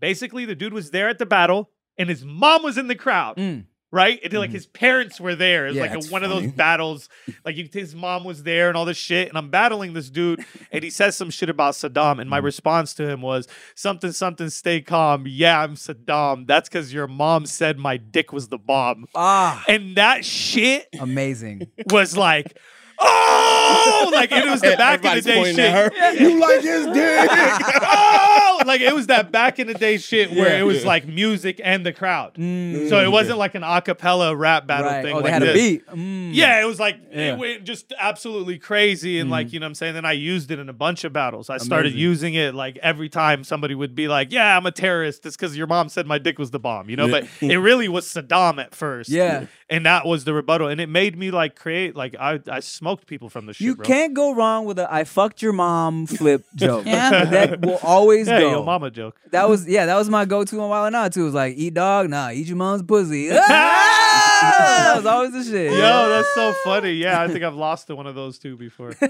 basically, the dude was there at the battle, and his mom was in the crowd. Mm. Right, and like Mhm. his parents were there. It's Yeah, like a, one of those battles. Like his mom was there and all this shit, and I'm battling this dude, and he says some shit about Saddam, and my Mhm. response to him was something, something, stay calm. Yeah, I'm Saddam. That's because your mom said my dick was the bomb, Ah, and that shit amazing. was like, oh, like it was the back of the day shit. You like his dick? oh, like it was that back in the day shit where Yeah. it was like music and the crowd. Mm. So it wasn't like an a cappella rap battle right. thing. Oh, they like had a this. beat. Mm. Yeah, it was like Yeah. it went just absolutely crazy, and like Mhm. you know, what I'm saying. Then I used it in a bunch of battles. I started using it like every time somebody would be like, "Yeah, I'm a terrorist." It's because your mom said my dick was the bomb, you know. Yeah. But it really was Saddam at first. Yeah. and that was the rebuttal, and it made me like create like I I smoked people from the shit. You bro. can't go wrong with a "I fucked your mom" flip joke. Yeah. that will always Yeah, go. Yo, mama joke. That was yeah, that was my go-to on Wild 'N Out too. It was like eat dog, nah, eat your mom's pussy. Ah! That was always the shit. Yo, that's so funny. Yeah, I think I've lost to one of those two before.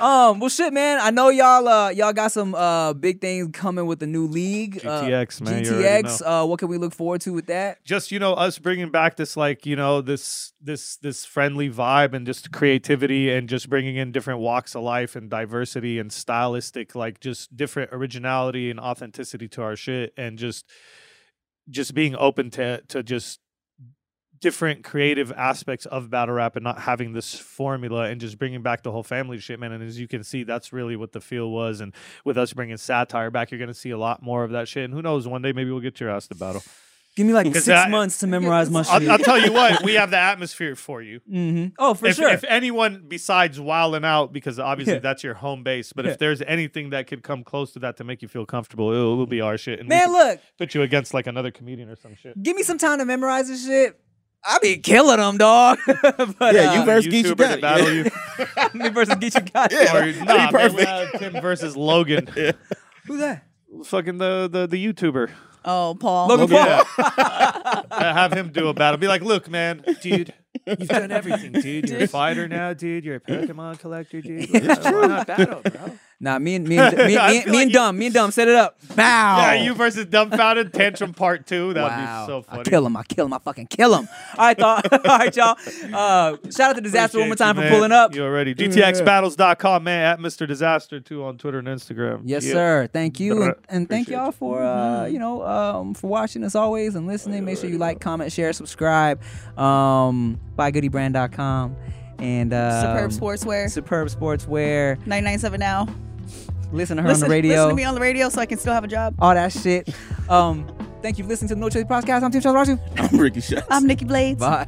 Um, well, shit, man. I know y'all. Uh, y'all got some uh big things coming with the new league. uh, GTX, man, you already GTX. Uh, what can we look forward to with that? just you know us bringing back this like you know this this this friendly vibe and just creativity and just bringing in different walks of life and diversity and stylistic like just different originality and authenticity to our shit and just just being open to to just different creative aspects of battle rap and not having this formula and just bringing back the whole family shit man and as you can see that's really what the feel was and with us bringing satire back you're going to see a lot more of that shit and who knows one day maybe we'll get your ass to battle Give me like six I- months to memorize my shit. I'll, I'll tell you what, we have the atmosphere for you. hmm Oh, for if, sure. if anyone besides Wild 'N Out, because obviously Yeah. that's your home base, but Yeah. if there's anything that could come close to that to make you feel comfortable, it'll, it'll be our shit. And man, look, put you against like another comedian or some shit. give me some time to memorize this shit. I be killing them, dog. but, Yeah, you uh, versus Geechi YouTuber to Got. battle you. me versus Geechi Gotti. Yeah. Or, nah, be man, we perfect. have Tim versus Logan. Who's that? Fucking the, the, the YouTuber. Oh, Paul. Logan Paul. Yeah. have him do a battle. Be like, look, man, dude, You've done everything, dude. You're a fighter now, dude. You're a Pokemon collector, dude. It's true. Why not battle, bro? Nah, me and me and me, I me, feel me like and you- dumb, me and dumb, set it up. Bow. Yeah, you versus Dumbfoundead tantrum part two. That would wow. be so funny. I kill him. I kill him. I fucking kill him. All right, thought. All right, y'all. Uh, shout out to Dizaster one more Appreciate time you, for man. pulling up. You already. GTXBattles.com, man. At Mr. Dizaster too on Twitter and Instagram. Yes, Yeah. sir. Thank you, and, and thank Appreciate y'all for uh, you know um, for watching as always and listening. Make sure you like, comment, share, subscribe. Um, buygoodiebrand.com and uh, Superb Sportswear. Superb Sportswear. 997 now. Listen to her Listen, on the radio. listen to me on the radio so I can still have a job. all that shit. Um, thank you for listening to the No Chaser Podcast. I'm Tim Chantarangsu. I'm Ricky Shucks. I'm Nikki Blades. Bye.